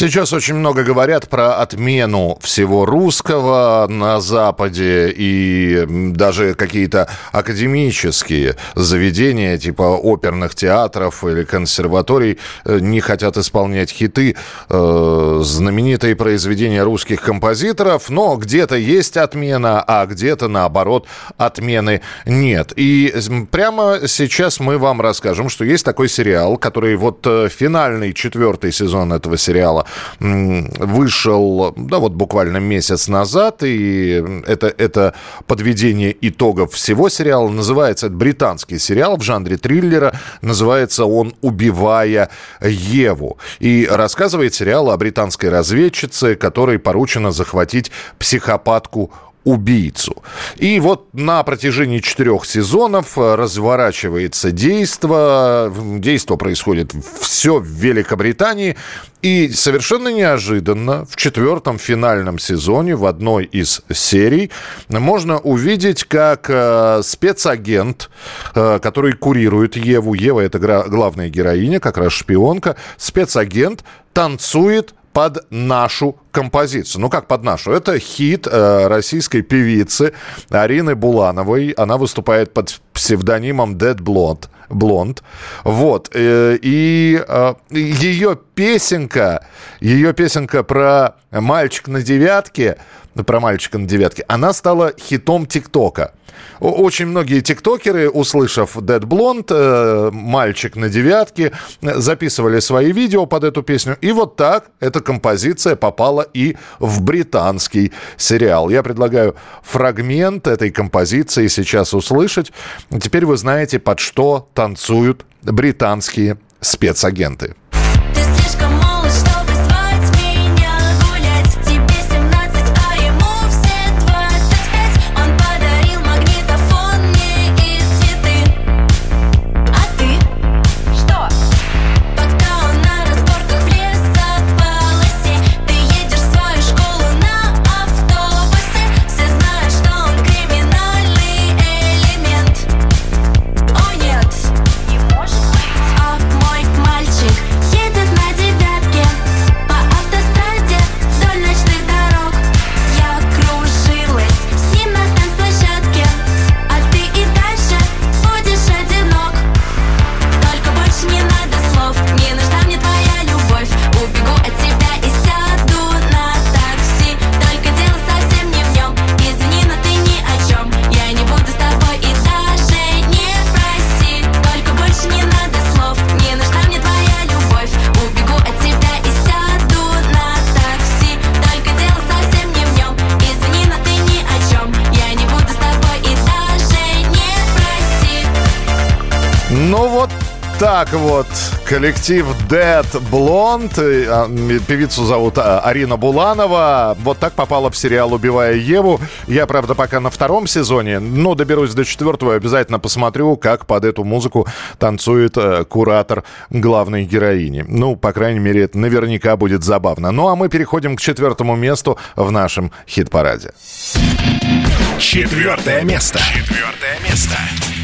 [SPEAKER 2] Сейчас очень много говорят про отмену всего русского на Западе и даже какие-то академические заведения типа оперных театров или консерваторий э, не хотят исполнять хиты, э, знаменитые произведения русских композиторов, но где-то есть отмена, а где-то наоборот отмены нет. И прямо сейчас мы вам расскажем, что есть такой сериал, который вот э, финальный четвертый сезон этого сериала вышел, да, вот буквально месяц назад, и это, это подведение итогов всего сериала. Называется, это британский сериал в жанре триллера, называется он «Убивая Еву». И рассказывает сериал о британской разведчице, которой поручено захватить психопатку убийцу. И вот на протяжении четырех сезонов э, разворачивается действо. Действо происходит все в Великобритании. И совершенно неожиданно в четвертом финальном сезоне в одной из серий можно увидеть, как э, спецагент, э, который курирует Еву, Ева это главная героиня, как раз шпионка, спецагент танцует под нашу композицию. Ну, как под нашу? Это хит э, российской певицы Арины Булановой. Она выступает под псевдонимом Dead Blonde. Блонд. Вот. Э, и э, ее песенка, ее песенка про мальчик на девятке, про мальчика на девятке, она стала хитом ТикТока. Очень многие тиктокеры, услышав Dead Blonde, э, мальчик на девятке, записывали свои видео под эту песню. И вот так эта композиция попала и в британский сериал. Я предлагаю фрагмент этой композиции сейчас услышать. Теперь вы знаете, под что танцуют британские спецагенты. Так вот, коллектив Dead Blonde, а, певицу зовут а, Арина Буланова, вот так попала в сериал «Убивая Еву». Я, правда, пока на втором сезоне, но доберусь до четвертого, обязательно посмотрю, как под эту музыку танцует э, куратор главной героини. Ну, по крайней мере, это наверняка будет забавно. Ну, а мы переходим к четвертому месту в нашем хит-параде.
[SPEAKER 1] Четвертое место.
[SPEAKER 2] Четвертое место.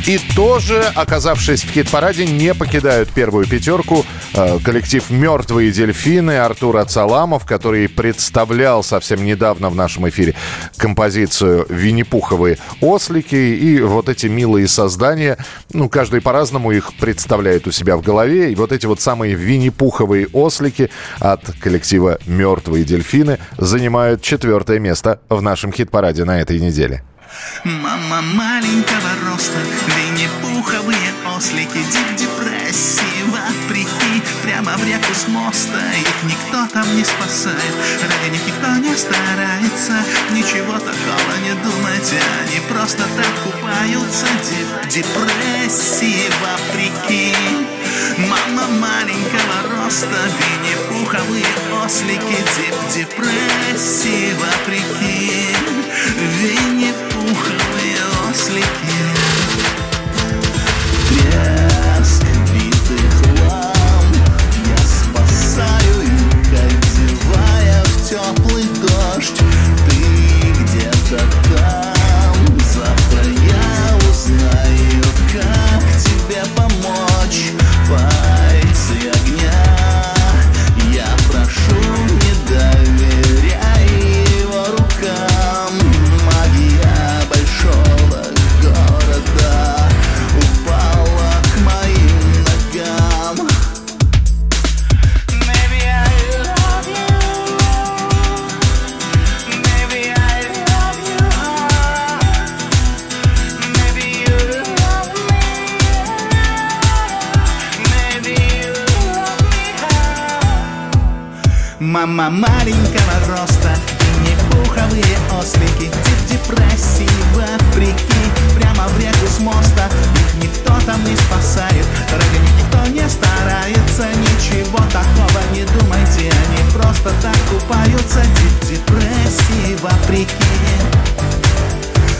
[SPEAKER 2] И тоже, оказавшись в хит-параде, не покидают первую пятерку э, коллектив «Мертвые дельфины» Артур Ацаламов, который представлял совсем недавно в нашем эфире композицию «Винни-Пуховые ослики». И вот эти милые создания, ну, каждый по-разному их представляет у себя в голове. И вот эти вот самые «Винни-Пуховые ослики» от коллектива «Мертвые дельфины» занимают четвертое место в нашем хит-параде на этой неделе.
[SPEAKER 15] Мама маленького роста, Винни-Пуховые ослики, дип вопреки Прямо в реку с моста Их никто там не спасает. Ради них никто не старается Ничего такого не думайте Они просто так купаются. Деп Депрессии вопреки. Мама маленького роста Винни-пуховые ослики. Деп Депрессии вопреки. Винни-пуховые ослики Ты где-то там Завтра я узнаю, как тебе помочь Мама маленького роста и пуховые ослики. Деп депрессии вопреки Прямо в реку с моста. Их никто там не спасает Ради них никто не старается. Ничего такого не думайте Они просто так купаются. Деп депрессии вопреки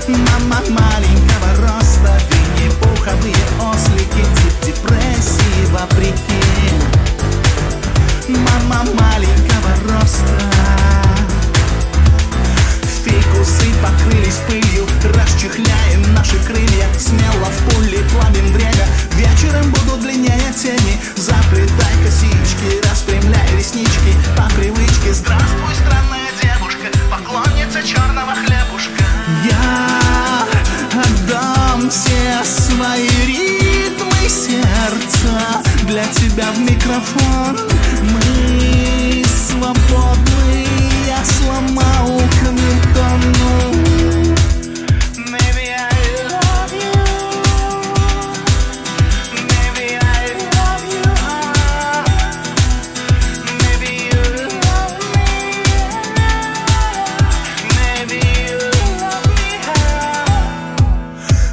[SPEAKER 15] Мама маленького роста Винни-пуховые ослики. Деп депрессии вопреки Мама маленького роста. Фикусы покрылись пылью Расчехляем наши крылья. Смело в пули плавим время. Вечером будут длиннее тени. Заплетай косички Распрямляй реснички. По привычке Здравствуй, странная девушка. Поклонница черного хлебушка. Я отдам все свои ритмы сердца. Для тебя в микрофон Мы свободны Я сломал камертону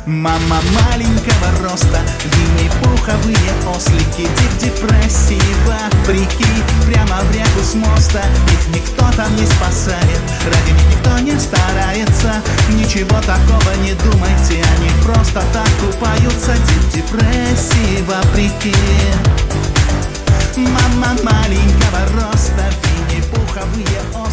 [SPEAKER 15] Мама маленького роста Винни-пуховые ослики. Деп депрессии вопреки. Прямо в реку с моста. Их никто там не спасает. Ради них никто не старается. Ничего такого не думайте. Они просто так купаются. Деп депрессии вопреки. Мама маленького роста. Винни-пуховые ослики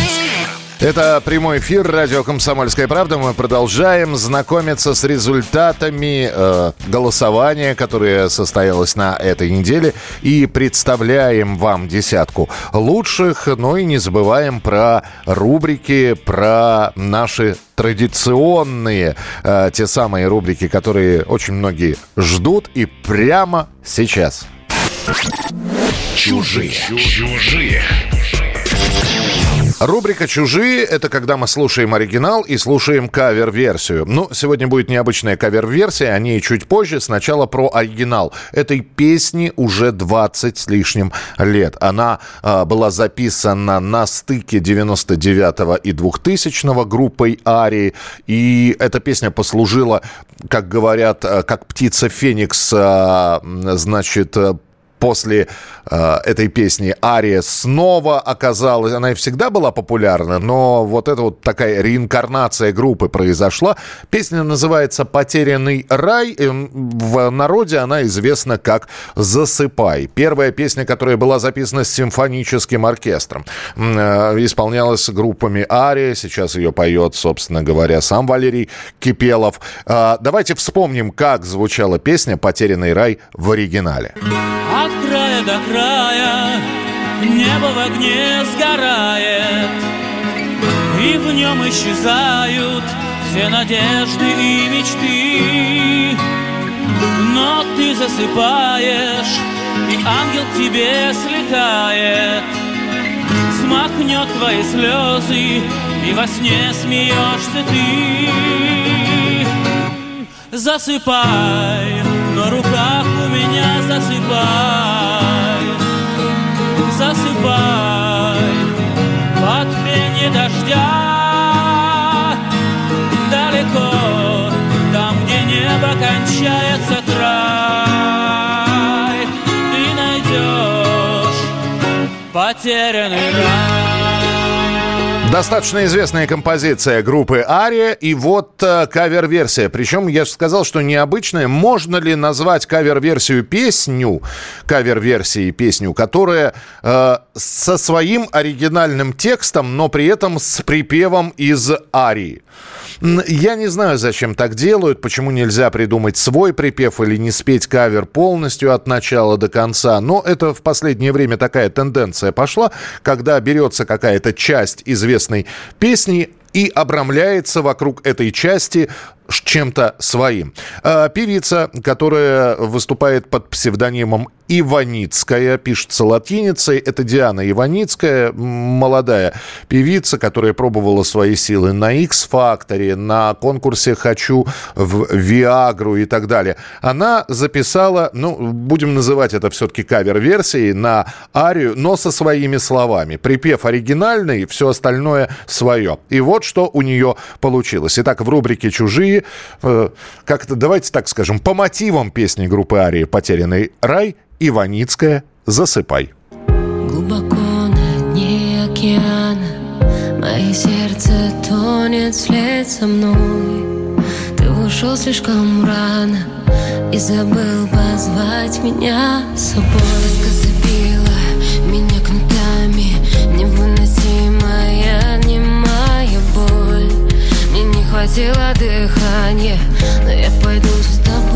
[SPEAKER 2] Это прямой эфир радио «Комсомольская правда». Мы продолжаем знакомиться с результатами э, голосования, которое состоялось на этой неделе. И представляем вам десятку лучших. Ну и не забываем про рубрики, про наши традиционные, э, те самые рубрики, которые очень многие ждут. И прямо сейчас.
[SPEAKER 1] Чужие. Чужие.
[SPEAKER 2] Рубрика «Чужие» — это когда мы слушаем оригинал и слушаем кавер-версию. Ну, сегодня будет необычная кавер-версия, о ней чуть позже. Сначала про оригинал. Этой песни уже 20 с лишним лет. Она э, была записана на стыке 99 и 2000 группой «Арии». И эта песня послужила, как говорят, э, как птица Феникс, э, значит, после э, этой песни Ария снова оказалась, она и всегда была популярна, но вот это вот такая реинкарнация группы произошла. Песня называется «Потерянный рай». И в народе она известна как «Засыпай». Первая песня, которая была записана с симфоническим оркестром. Э, исполнялась группами Ария, сейчас ее поет, собственно говоря, сам Валерий Кипелов. Э, давайте вспомним, как звучала песня «Потерянный рай» в оригинале.
[SPEAKER 16] От края до края Небо в огне сгорает. И в нем исчезают Все надежды и мечты. Но ты засыпаешь И ангел к тебе слетает. Смахнет твои слезы И во сне смеешься ты. Засыпай На руках у меня засыпай Засыпай Под пение дождя Далеко Там, где небо кончается край Ты найдешь Потерянный рай
[SPEAKER 2] Достаточно известная композиция группы Ария, и вот э, кавер-версия. Причем я же сказал, что необычная. Можно ли назвать кавер-версию песню, кавер-версией песню, которая э, со своим оригинальным текстом, но при этом с припевом из Арии? Я не знаю, зачем так делают, почему нельзя придумать свой припев или не спеть кавер полностью от начала до конца. Но это в последнее время такая тенденция пошла, когда берется какая-то часть известной песни и обрамляется вокруг этой части чем-то своим. А, певица, которая выступает под псевдонимом Иваницкая, пишется латиницей. Это Диана Иваницкая, молодая певица, которая пробовала свои силы на X-факторе, на конкурсе «Хочу в Виагру» и так далее. Она записала, ну, будем называть это все-таки кавер-версией, на арию, но со своими словами. Припев оригинальный, все остальное свое. И вот что у нее получилось. Итак, в рубрике «Чужие» э, как-то, давайте так скажем, по мотивам песни группы Арии «Потерянный рай» Иваницкая «Засыпай».
[SPEAKER 14] Глубоко на дне океана Мое сердце тонет вслед со мной Ты ушел слишком рано И забыл позвать меня с собой Мне не хватило дыхания Но я пойду с тобой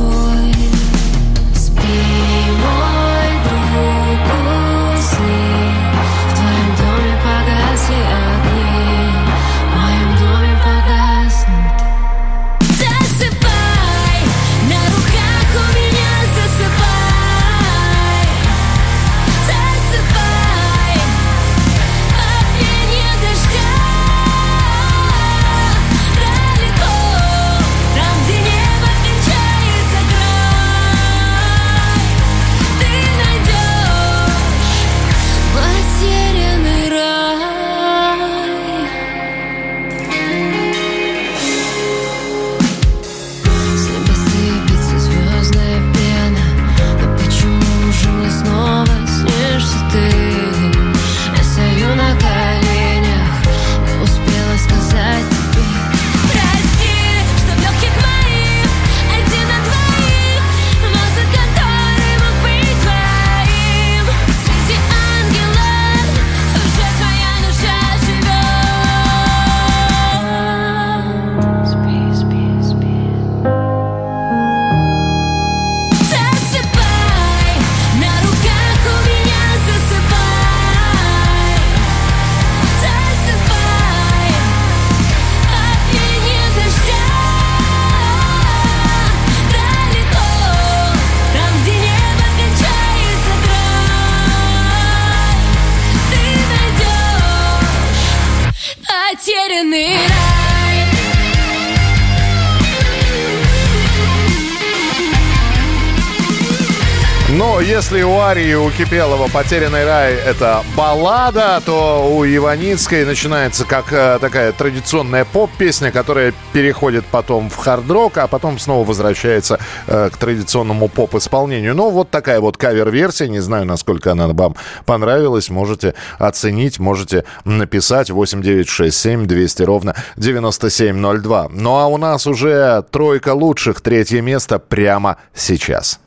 [SPEAKER 2] если у Арии, у Кипелова «Потерянный рай» — это баллада, то у Иваницкой начинается как э, такая традиционная поп-песня, которая переходит потом в хард-рок, а потом снова возвращается э, к традиционному поп-исполнению. Ну, вот такая вот кавер-версия. Не знаю, насколько она вам понравилась. Можете оценить, можете написать 8967 200 ровно 9702. Ну, а у нас уже тройка лучших, третье место прямо сейчас.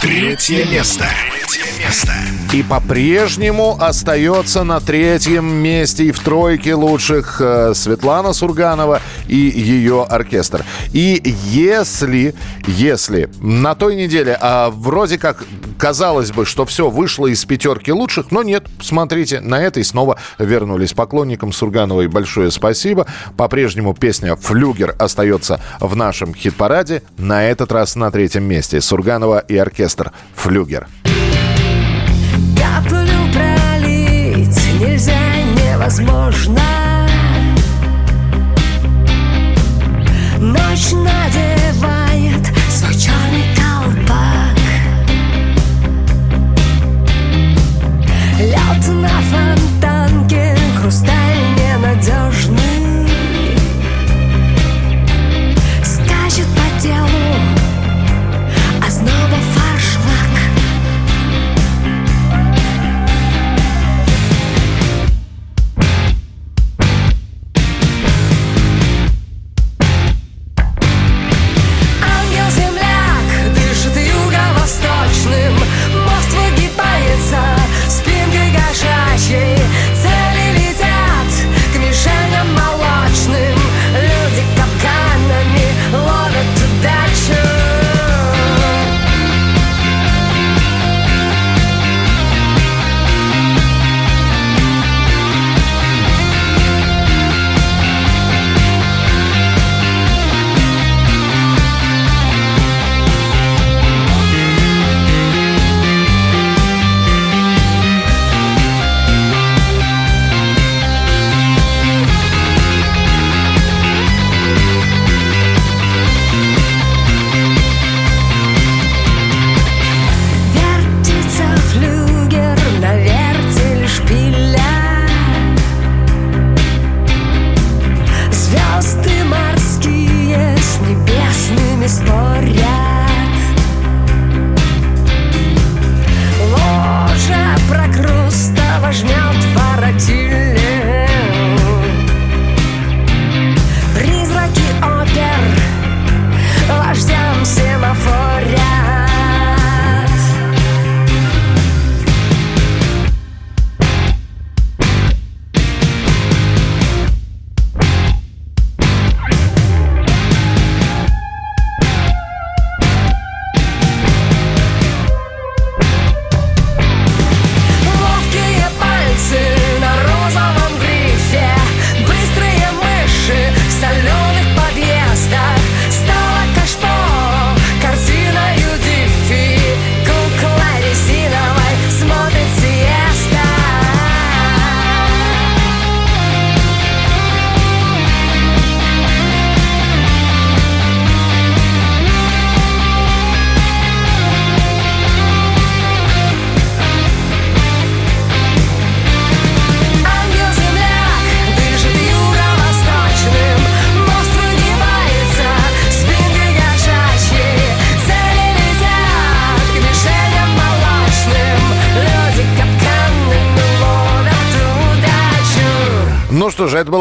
[SPEAKER 1] Третье место. Третье место.
[SPEAKER 2] И по-прежнему остается на третьем месте и в тройке лучших э, Светлана Сурганова и ее оркестр. И если, если на той неделе, а вроде как казалось бы, что все вышло из пятерки лучших, но нет, смотрите, на этой снова вернулись поклонникам Сургановой. Большое спасибо. По-прежнему песня «Флюгер» остается в нашем хит-параде. На этот раз на третьем месте Сурганова и оркестр «Флюгер».
[SPEAKER 14] Каплю пролить нельзя, невозможно. Ночь надевает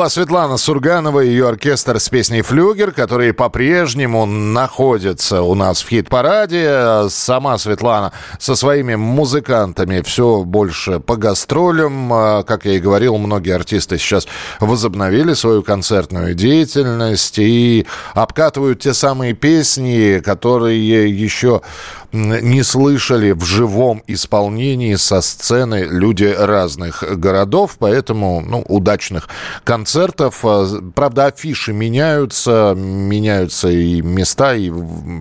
[SPEAKER 2] Светлана Сурганова и ее оркестр с песней «Флюгер», которые по-прежнему находятся у нас в хит-параде. Сама Светлана со своими музыкантами все больше по гастролям. А, Как я и говорил, многие артисты сейчас возобновили свою концертную деятельность и обкатывают те самые песни, которые еще не слышали в живом исполнении со сцены люди разных городов, поэтому ну, удачных концертов. А, Правда, афиши меняются, меняются и места, и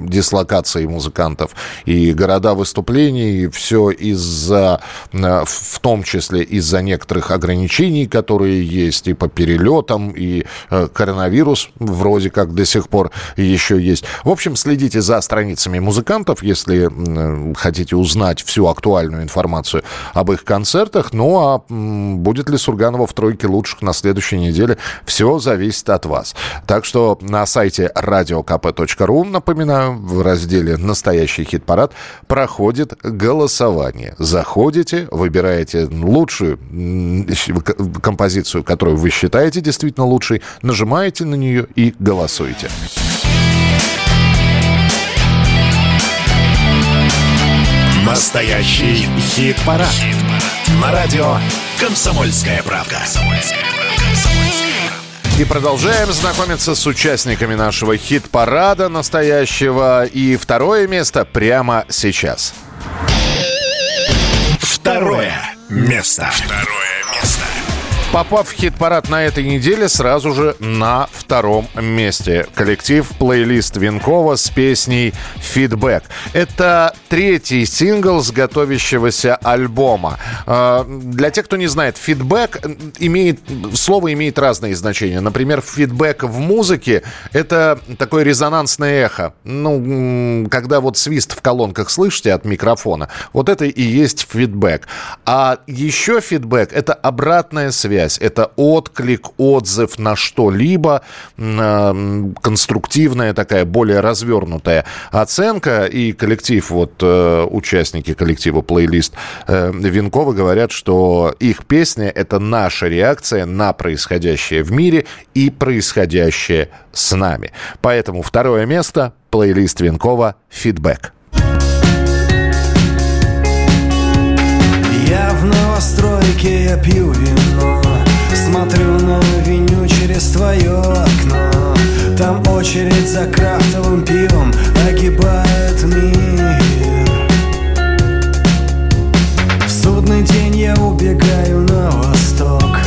[SPEAKER 2] дислокации музыкантов, и города выступлений, и все из-за, э, в том числе из-за некоторых ограничений, которые есть и по перелетам, и э, коронавирус вроде как до сих пор еще есть. В общем, следите за страницами музыкантов, если хотите узнать всю актуальную информацию об их концертах. Ну а будет ли Сурганова в тройке лучших на следующей неделе, все зависит от вас. Так что на сайте radiokp.ru, напоминаю, в разделе «Настоящий хит-парад» проходит голосование. Заходите, выбираете лучшую композицию, которую вы считаете действительно лучшей, нажимаете на нее и голосуете.
[SPEAKER 1] Настоящий хит-парад. На радио «Комсомольская правка».
[SPEAKER 2] И продолжаем знакомиться с участниками нашего хит-парада настоящего. И второе место прямо сейчас.
[SPEAKER 1] Второе место. Второе место.
[SPEAKER 2] Попав в хит-парад на этой неделе, сразу же на втором месте. Коллектив плейлист Винкова с песней «Фидбэк». Это третий сингл с готовящегося альбома. Э, Для тех, кто не знает, фидбэк имеет, слово имеет разные значения. Например, фидбэк в музыке – это такое резонансное эхо. Ну, когда вот свист в колонках слышите от микрофона, вот это и есть фидбэк. А еще фидбэк – это обратная связь, это отклик, отзыв на что-либо, э, конструктивная такая, более развернутая оценка. И коллектив, вот э, участники коллектива плейлист э, Винкова говорят, что их песня – это наша реакция на происходящее в мире и происходящее с нами. Поэтому второе место – плейлист Винкова «Фидбэк».
[SPEAKER 13] Я в новостройке, я пью вино. Смотрю на авеню через твое окно. Там очередь за крафтовым пивом огибает мир. В судный день я убегаю на восток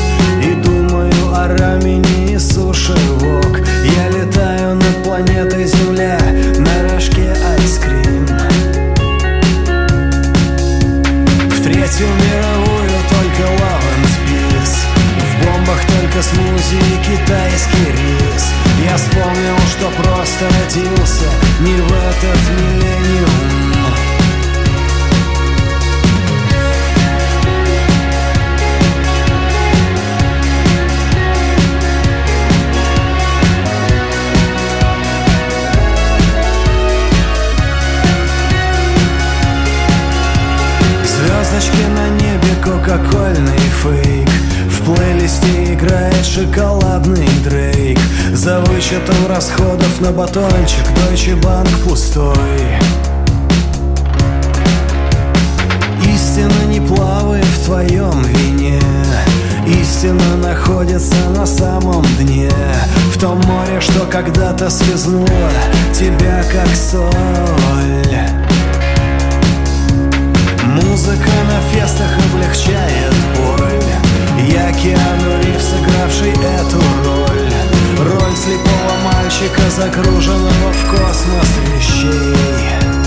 [SPEAKER 13] И думаю о рамене и суши вок Я летаю над планетой Земля на рожке айскрим В третью мировую только and peace В бомбах только смузи и китайский рис. Я вспомнил, что просто родился не в этот миллениум кока-кольный фейк. В плейлисте играет шоколадный дрейк. За вычетом расходов на батончик Deutsche Bank пустой. Истина не плавает в твоем вине. Истина находится на самом дне. В том море, что когда-то слезнуло Тебя как соль Музыка на фестах облегчает боль. Я Киану Ривз, сыгравший эту роль. Роль слепого мальчика, загруженного в космос вещей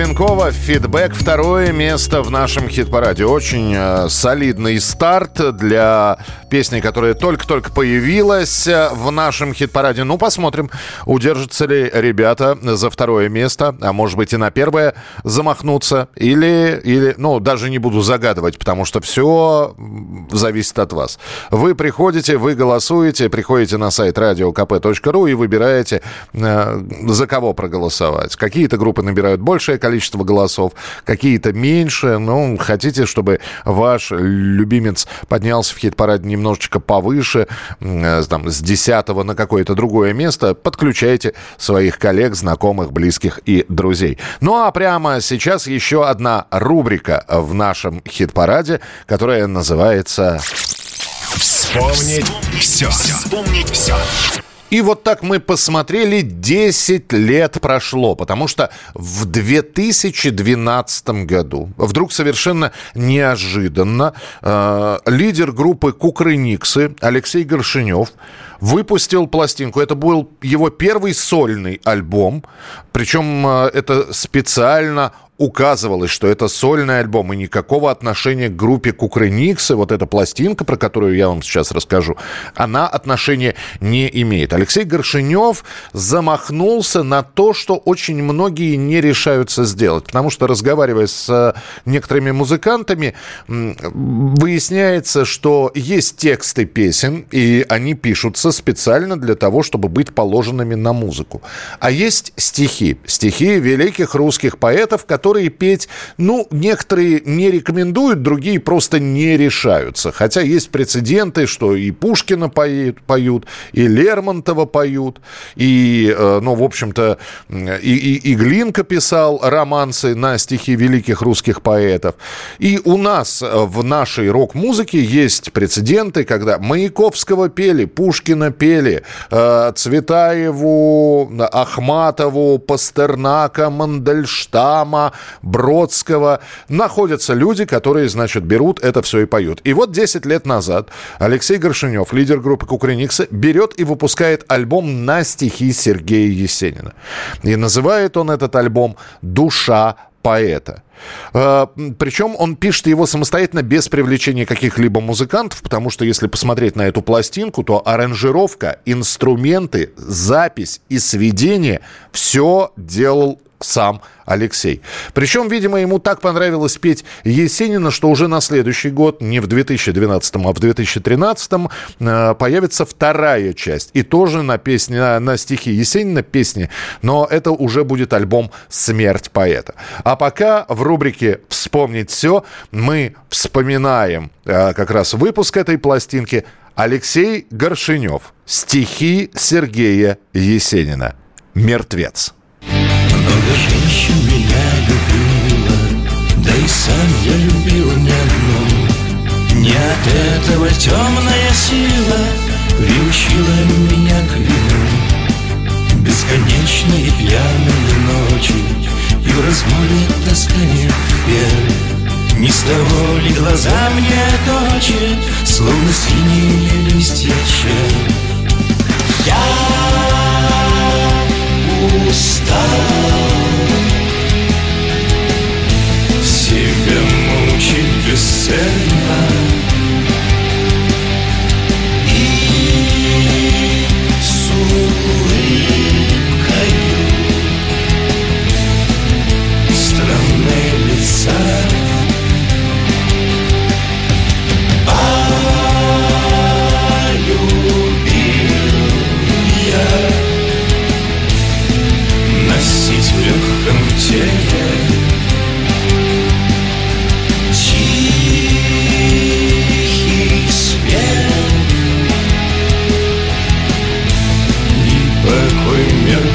[SPEAKER 2] себе Винкова «Фидбэк» второе место в нашем хит-параде. Очень э, солидный старт для песни, которая только-только появилась э, в нашем хит-параде. Ну, посмотрим, удержатся ли ребята за второе место, а может быть и на первое замахнуться. Или, или ну, даже не буду загадывать, потому что все зависит от вас. Вы приходите, вы голосуете, приходите на сайт radiokp.ru и выбираете, э, за кого проголосовать. Какие-то группы набирают большее количество голосов, какие-то меньше. Ну, хотите, чтобы ваш любимец поднялся в хит-параде немножечко повыше, э, там, с 10 на какое-то другое место, подключайте своих коллег, знакомых, близких и друзей. Ну, а прямо сейчас еще одна рубрика в нашем хит-параде, которая называется...
[SPEAKER 1] Вспомнить все. Вспомнить все.
[SPEAKER 2] И вот так мы посмотрели, 10 лет прошло, потому что в 2012 году вдруг совершенно неожиданно э, лидер группы Кукрыниксы Алексей Горшинев выпустил пластинку. Это был его первый сольный альбом, причем э, это специально указывалось, что это сольный альбом и никакого отношения к группе Кукрыниксы, вот эта пластинка, про которую я вам сейчас расскажу, она отношения не имеет. Алексей Горшинев замахнулся на то, что очень многие не решаются сделать, потому что, разговаривая с э, некоторыми музыкантами, выясняется, что есть тексты песен, и они пишутся специально для того, чтобы быть положенными на музыку. А есть стихи. Стихи великих русских поэтов, которые петь, ну, некоторые не рекомендуют, другие просто не решаются. Хотя есть прецеденты, что и Пушкина поют, поют и Лермонтова поют, и, э, ну, в общем-то, и, и, и Глинка писал романсы на стихи великих русских поэтов. И у нас в нашей рок-музыке есть прецеденты, когда Маяковского пели, Пушкина пели, э, Цветаеву, Ахматову, Пастернака, Мандельштама, Бродского. Находятся люди, которые, значит, берут это все и поют. И вот 10 лет назад Алексей Горшинев, лидер группы Кукрыниксы, берет и выпускает альбом на стихи Сергея Есенина. И называет он этот альбом «Душа поэта». Э, Причем он пишет его самостоятельно без привлечения каких-либо музыкантов, потому что если посмотреть на эту пластинку, то аранжировка, инструменты, запись и сведение все делал сам Алексей. Причем, видимо, ему так понравилось петь Есенина, что уже на следующий год, не в 2012, а в 2013, э, появится вторая часть. И тоже на, песни, на, на стихи Есенина песни, но это уже будет альбом «Смерть поэта». А пока в рубрике «Вспомнить все» мы вспоминаем э, как раз выпуск этой пластинки Алексей Горшинев. Стихи Сергея Есенина. «Мертвец».
[SPEAKER 17] Много женщин меня любила Да и сам я любил не одну Не от этого темная сила Приучила меня к вину. Бесконечные пьяные ночи И в размоле таскание пел Не с того ли глаза мне точат Словно синие листья Я устал Себя мучить бесцельно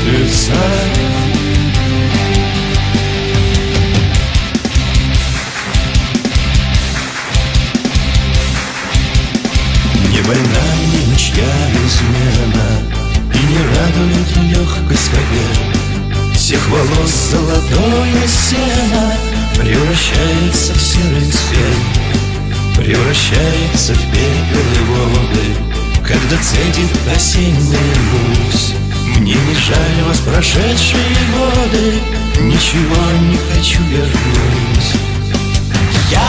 [SPEAKER 17] мертвеца Не больна мне ничья измена И не радует легкость побед Всех волос золотое сено Превращается в серый цвет Превращается в пепел воды Когда цедит осенняя гусь Мне не жаль вас прошедшие годы. Ничего не хочу вернуть Я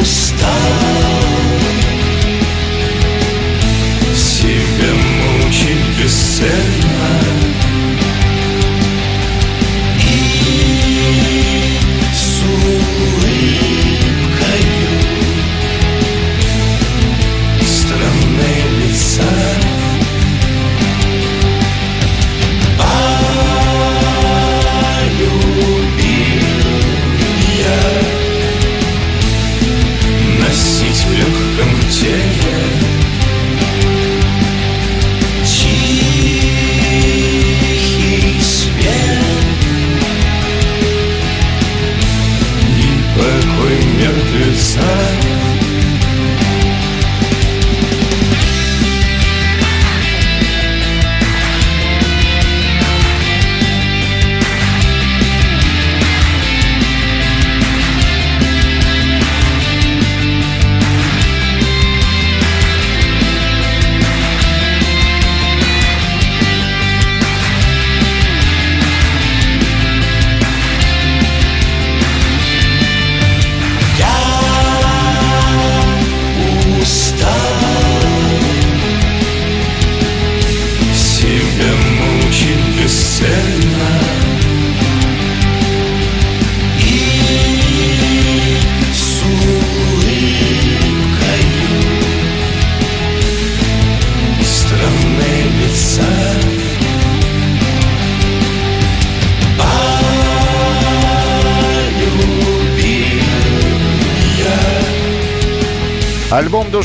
[SPEAKER 17] устал. Себя мучить бесцельно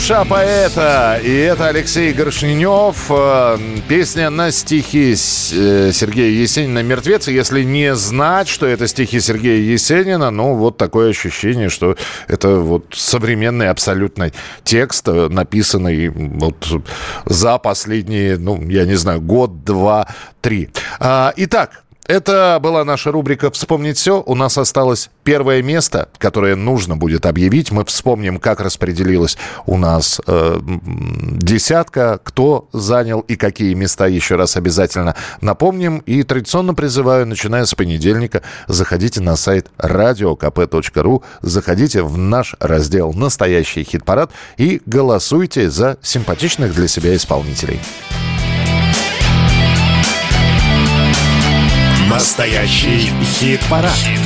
[SPEAKER 2] «Душа поэта». И это Алексей Горшненев. Э, песня на стихи э, Сергея Есенина «Мертвец». Если не знать, что это стихи Сергея Есенина, ну, вот такое ощущение, что это вот современный абсолютно текст, э, написанный вот за последние, ну, я не знаю, год, два, три. А, итак, это была наша рубрика «Вспомнить все». У нас осталось первое место, которое нужно будет объявить. Мы вспомним, как распределилась у нас э, десятка, кто занял и какие места еще раз обязательно напомним. И традиционно призываю, начиная с понедельника, заходите на сайт radiokp.ru, заходите в наш раздел «Настоящий хит-парад» и голосуйте за симпатичных для себя исполнителей.
[SPEAKER 1] Настоящий хит-парад. Хит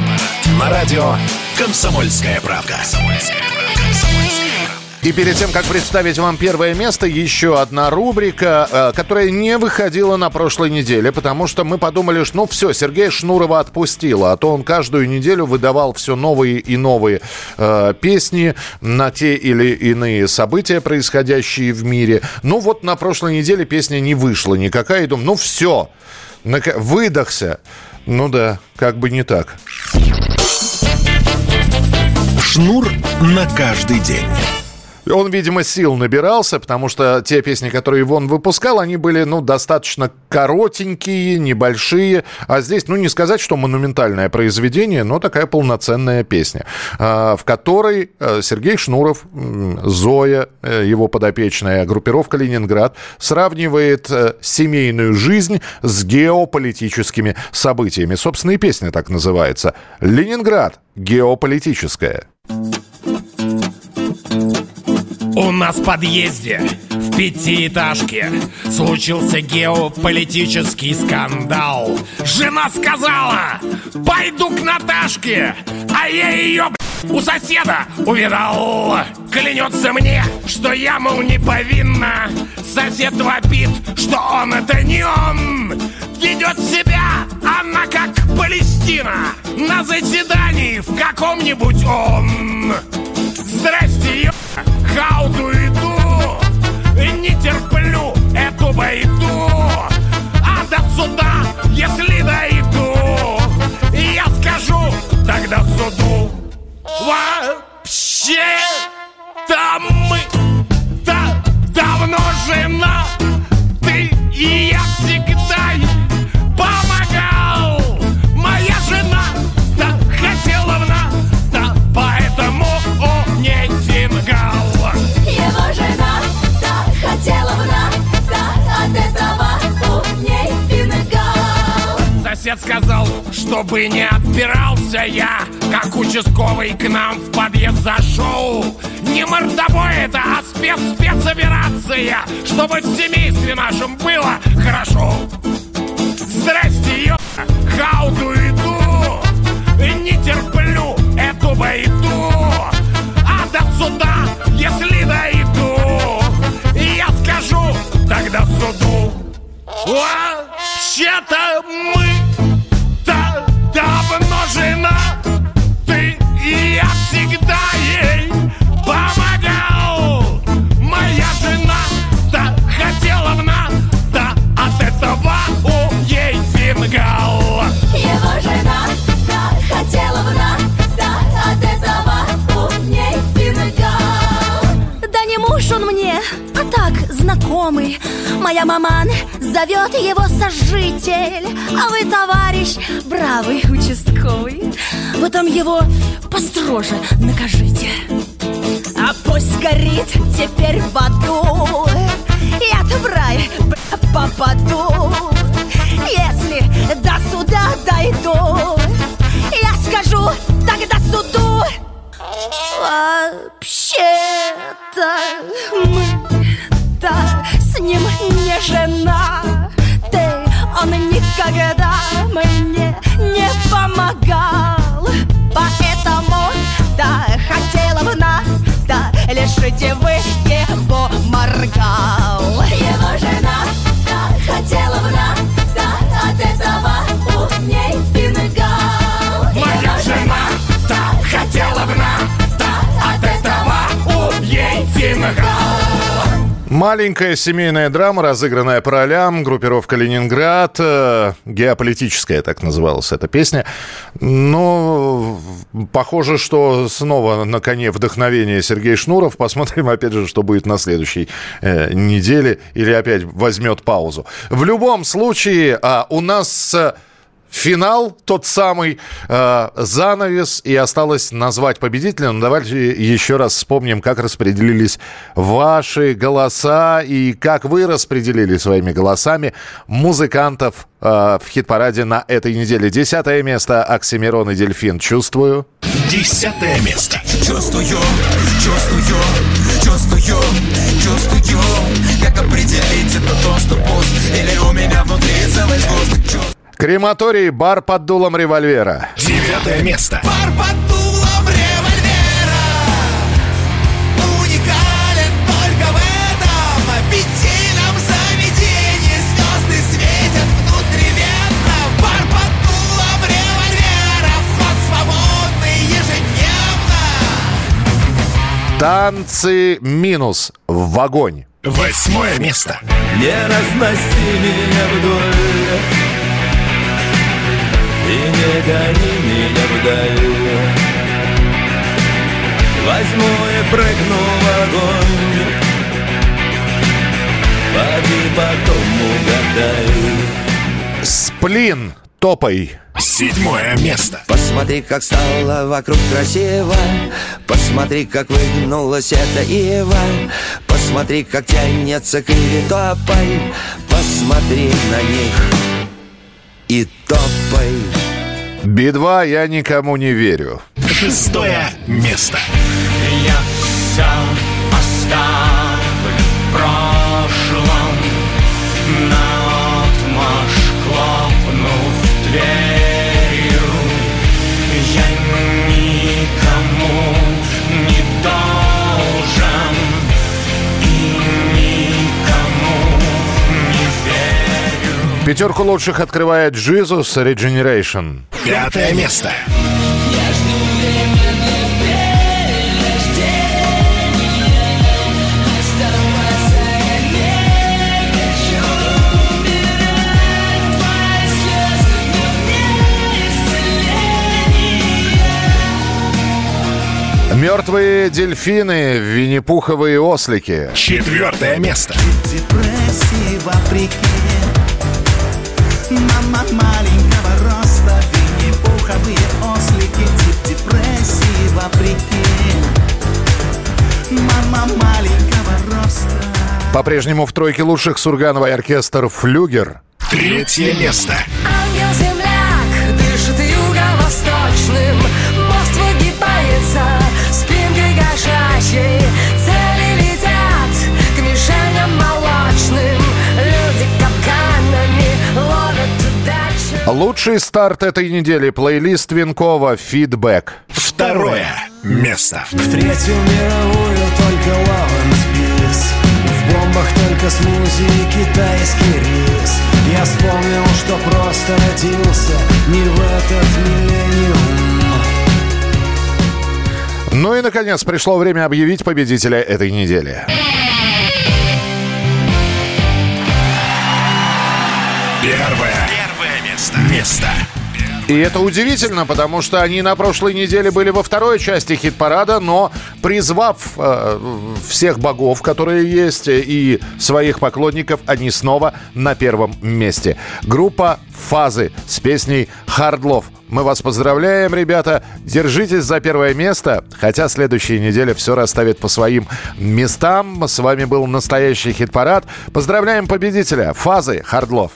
[SPEAKER 1] На радио «Комсомольская правка».
[SPEAKER 2] И перед тем, как представить вам первое место, еще одна рубрика, э, которая не выходила на прошлой неделе, потому что мы подумали, что ну все, Сергея Шнурова отпустила, а то он каждую неделю выдавал все новые и новые э, песни на те или иные события, происходящие в мире. Ну вот на прошлой неделе песня не вышла никакая, и думаю, ну все, Выдохся. Ну да, как бы не так.
[SPEAKER 1] Шнур на каждый день.
[SPEAKER 2] Он, видимо, сил набирался, потому что те песни, которые он выпускал, они были, ну, достаточно коротенькие, небольшие. А здесь, ну, не сказать, что монументальное произведение, но такая полноценная песня, а, в которой э, Сергей Шнуров, Зоя, э, его подопечная группировка «Ленинград», сравнивает э, семейную жизнь с геополитическими событиями. Собственно, и песня так называется. «Ленинград. Геополитическая».
[SPEAKER 18] У нас в подъезде в пятиэтажке случился геополитический скандал. Жена сказала, пойду к Наташке, а я ее у соседа увидал. Клянется мне, что я, мол, не повинна. Сосед вопит, что он это не он. Ведет себя она как Палестина на заседании в каком-нибудь он. Здрасте, ё... Хауду иду, не терплю эту байду. А до суда, если дойду Я скажу тогда суду. Вообще там мы да, давно жена Ты и я всегда сказал, чтобы не отпирался я. Как участковый к нам в подъезд зашел. Не мордобой это, а спец-спецоперация Чтобы в семействе нашем было хорошо. Здрасте, ё... Хауду иду. Не терплю эту байду А до суда, если дойду Я скажу тогда суду. Вообще-то мы давно жена Ты и я всегда ей помогал Моя жена да хотела в нас Да от этого у ей фингал
[SPEAKER 19] Его жена так хотела бы на, да от этого у ней фингал. Да не муж он мне, а так знакомый. Моя маман зовет его сожитель, а вы, товарищ, бравый участковый. Вы там его построже накажите. А пусть горит теперь в аду Я-то в рай попаду Если до суда дойду Я скажу тогда суду Вообще-то мы-то с ним не жена мне не помогал. Поэтому, да, хотела бы на, да, лишите вы его моргал. Его жена, да, хотела бы на,
[SPEAKER 2] Маленькая семейная драма, разыгранная по ролям, группировка «Ленинград», э, геополитическая так называлась эта песня. Но похоже, что снова на коне вдохновение Сергей Шнуров. Посмотрим, опять же, что будет на следующей э, неделе или опять возьмет паузу. В любом случае, э, у нас... Финал тот самый, э, занавес, и осталось назвать победителя. Но давайте еще раз вспомним, как распределились ваши голоса и как вы распределили своими голосами музыкантов э, в хит-параде на этой неделе. Десятое место Оксимирон и Дельфин. Чувствую.
[SPEAKER 1] Десятое место.
[SPEAKER 3] Чувствую, чувствую, чувствую, чувствую Как определить, это то, что пуст Или у меня внутри целый сгусток чувств
[SPEAKER 2] Крематорий, бар под дулом револьвера.
[SPEAKER 1] Девятое место.
[SPEAKER 6] Бар под дулом револьвера Уникален только в этом Питейном заведении Звезды светят внутривенно Бар под дулом револьвера Вход свободный ежедневно
[SPEAKER 2] Танцы минус в огонь.
[SPEAKER 1] Восьмое место.
[SPEAKER 8] Не разноси меня вдоль И не гони меня вдаль Возьму и прыгну в огонь. Поди потом угадай.
[SPEAKER 2] Сплин топай.
[SPEAKER 1] Седьмое место.
[SPEAKER 9] Посмотри, как стало вокруг красиво. Посмотри, как выгнулась эта ива. Посмотри, как тянется к иве тополь Посмотри на них и топай
[SPEAKER 2] Би-2 я никому не верю.
[SPEAKER 1] Шестое место.
[SPEAKER 12] Я все оставлю
[SPEAKER 2] Пятерку лучших открывает Jesus Regeneration.
[SPEAKER 1] Пятое место.
[SPEAKER 2] Мертвые дельфины, винни-пуховые ослики.
[SPEAKER 1] Четвертое место.
[SPEAKER 15] Депрессии вопреки Мама маленького роста Винни-пуховые ослики Тип депрессии вопреки Мама маленького роста
[SPEAKER 2] По-прежнему в тройке лучших Сургановый оркестр «Флюгер».
[SPEAKER 1] Третье место.
[SPEAKER 14] Ангел-земляк дышит юго-восточным Мост выгибается спинкой кошачьей
[SPEAKER 2] Лучший старт этой недели. Плейлист Винкова «Фидбэк».
[SPEAKER 1] Второе место.
[SPEAKER 20] В Третью мировую только Пис В бомбах только смузи и китайский рис Я вспомнил, что просто родился не в этот миллениум
[SPEAKER 2] Ну и, наконец, пришло время объявить победителя этой недели.
[SPEAKER 1] Первое. Место. Место.
[SPEAKER 2] И это удивительно, потому что они на прошлой неделе были во второй части хит-парада, но призвав э, всех богов, которые есть, и своих поклонников, они снова на первом месте. Группа «Фазы» с песней «Хардлов». Мы вас поздравляем, ребята. Держитесь за первое место, хотя следующая неделя все расставит по своим местам. С вами был настоящий хит-парад. Поздравляем победителя «Фазы» Хардлов.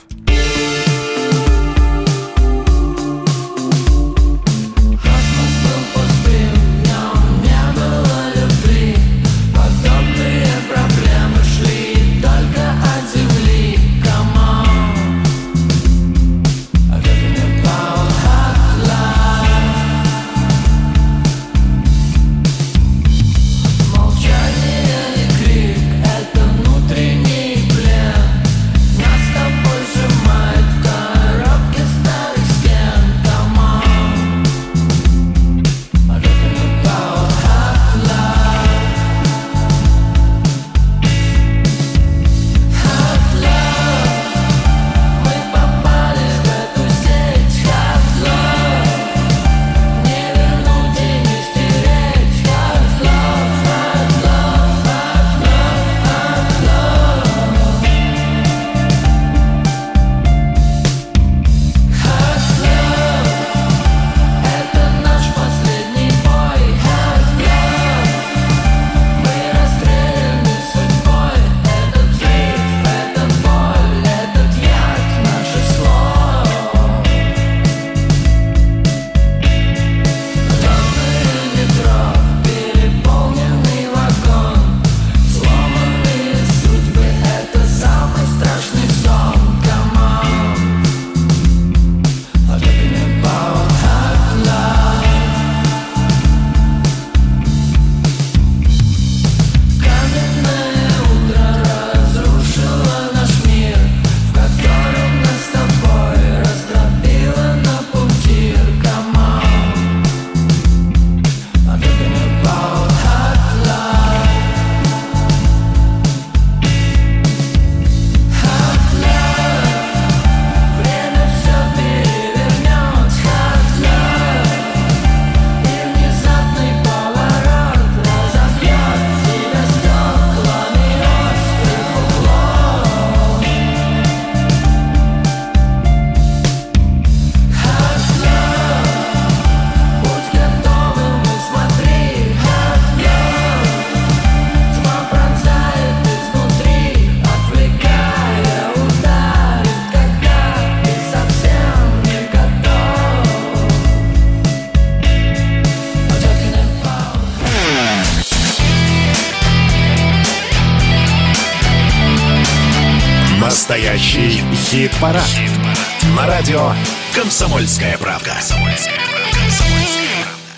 [SPEAKER 1] Хит-парад.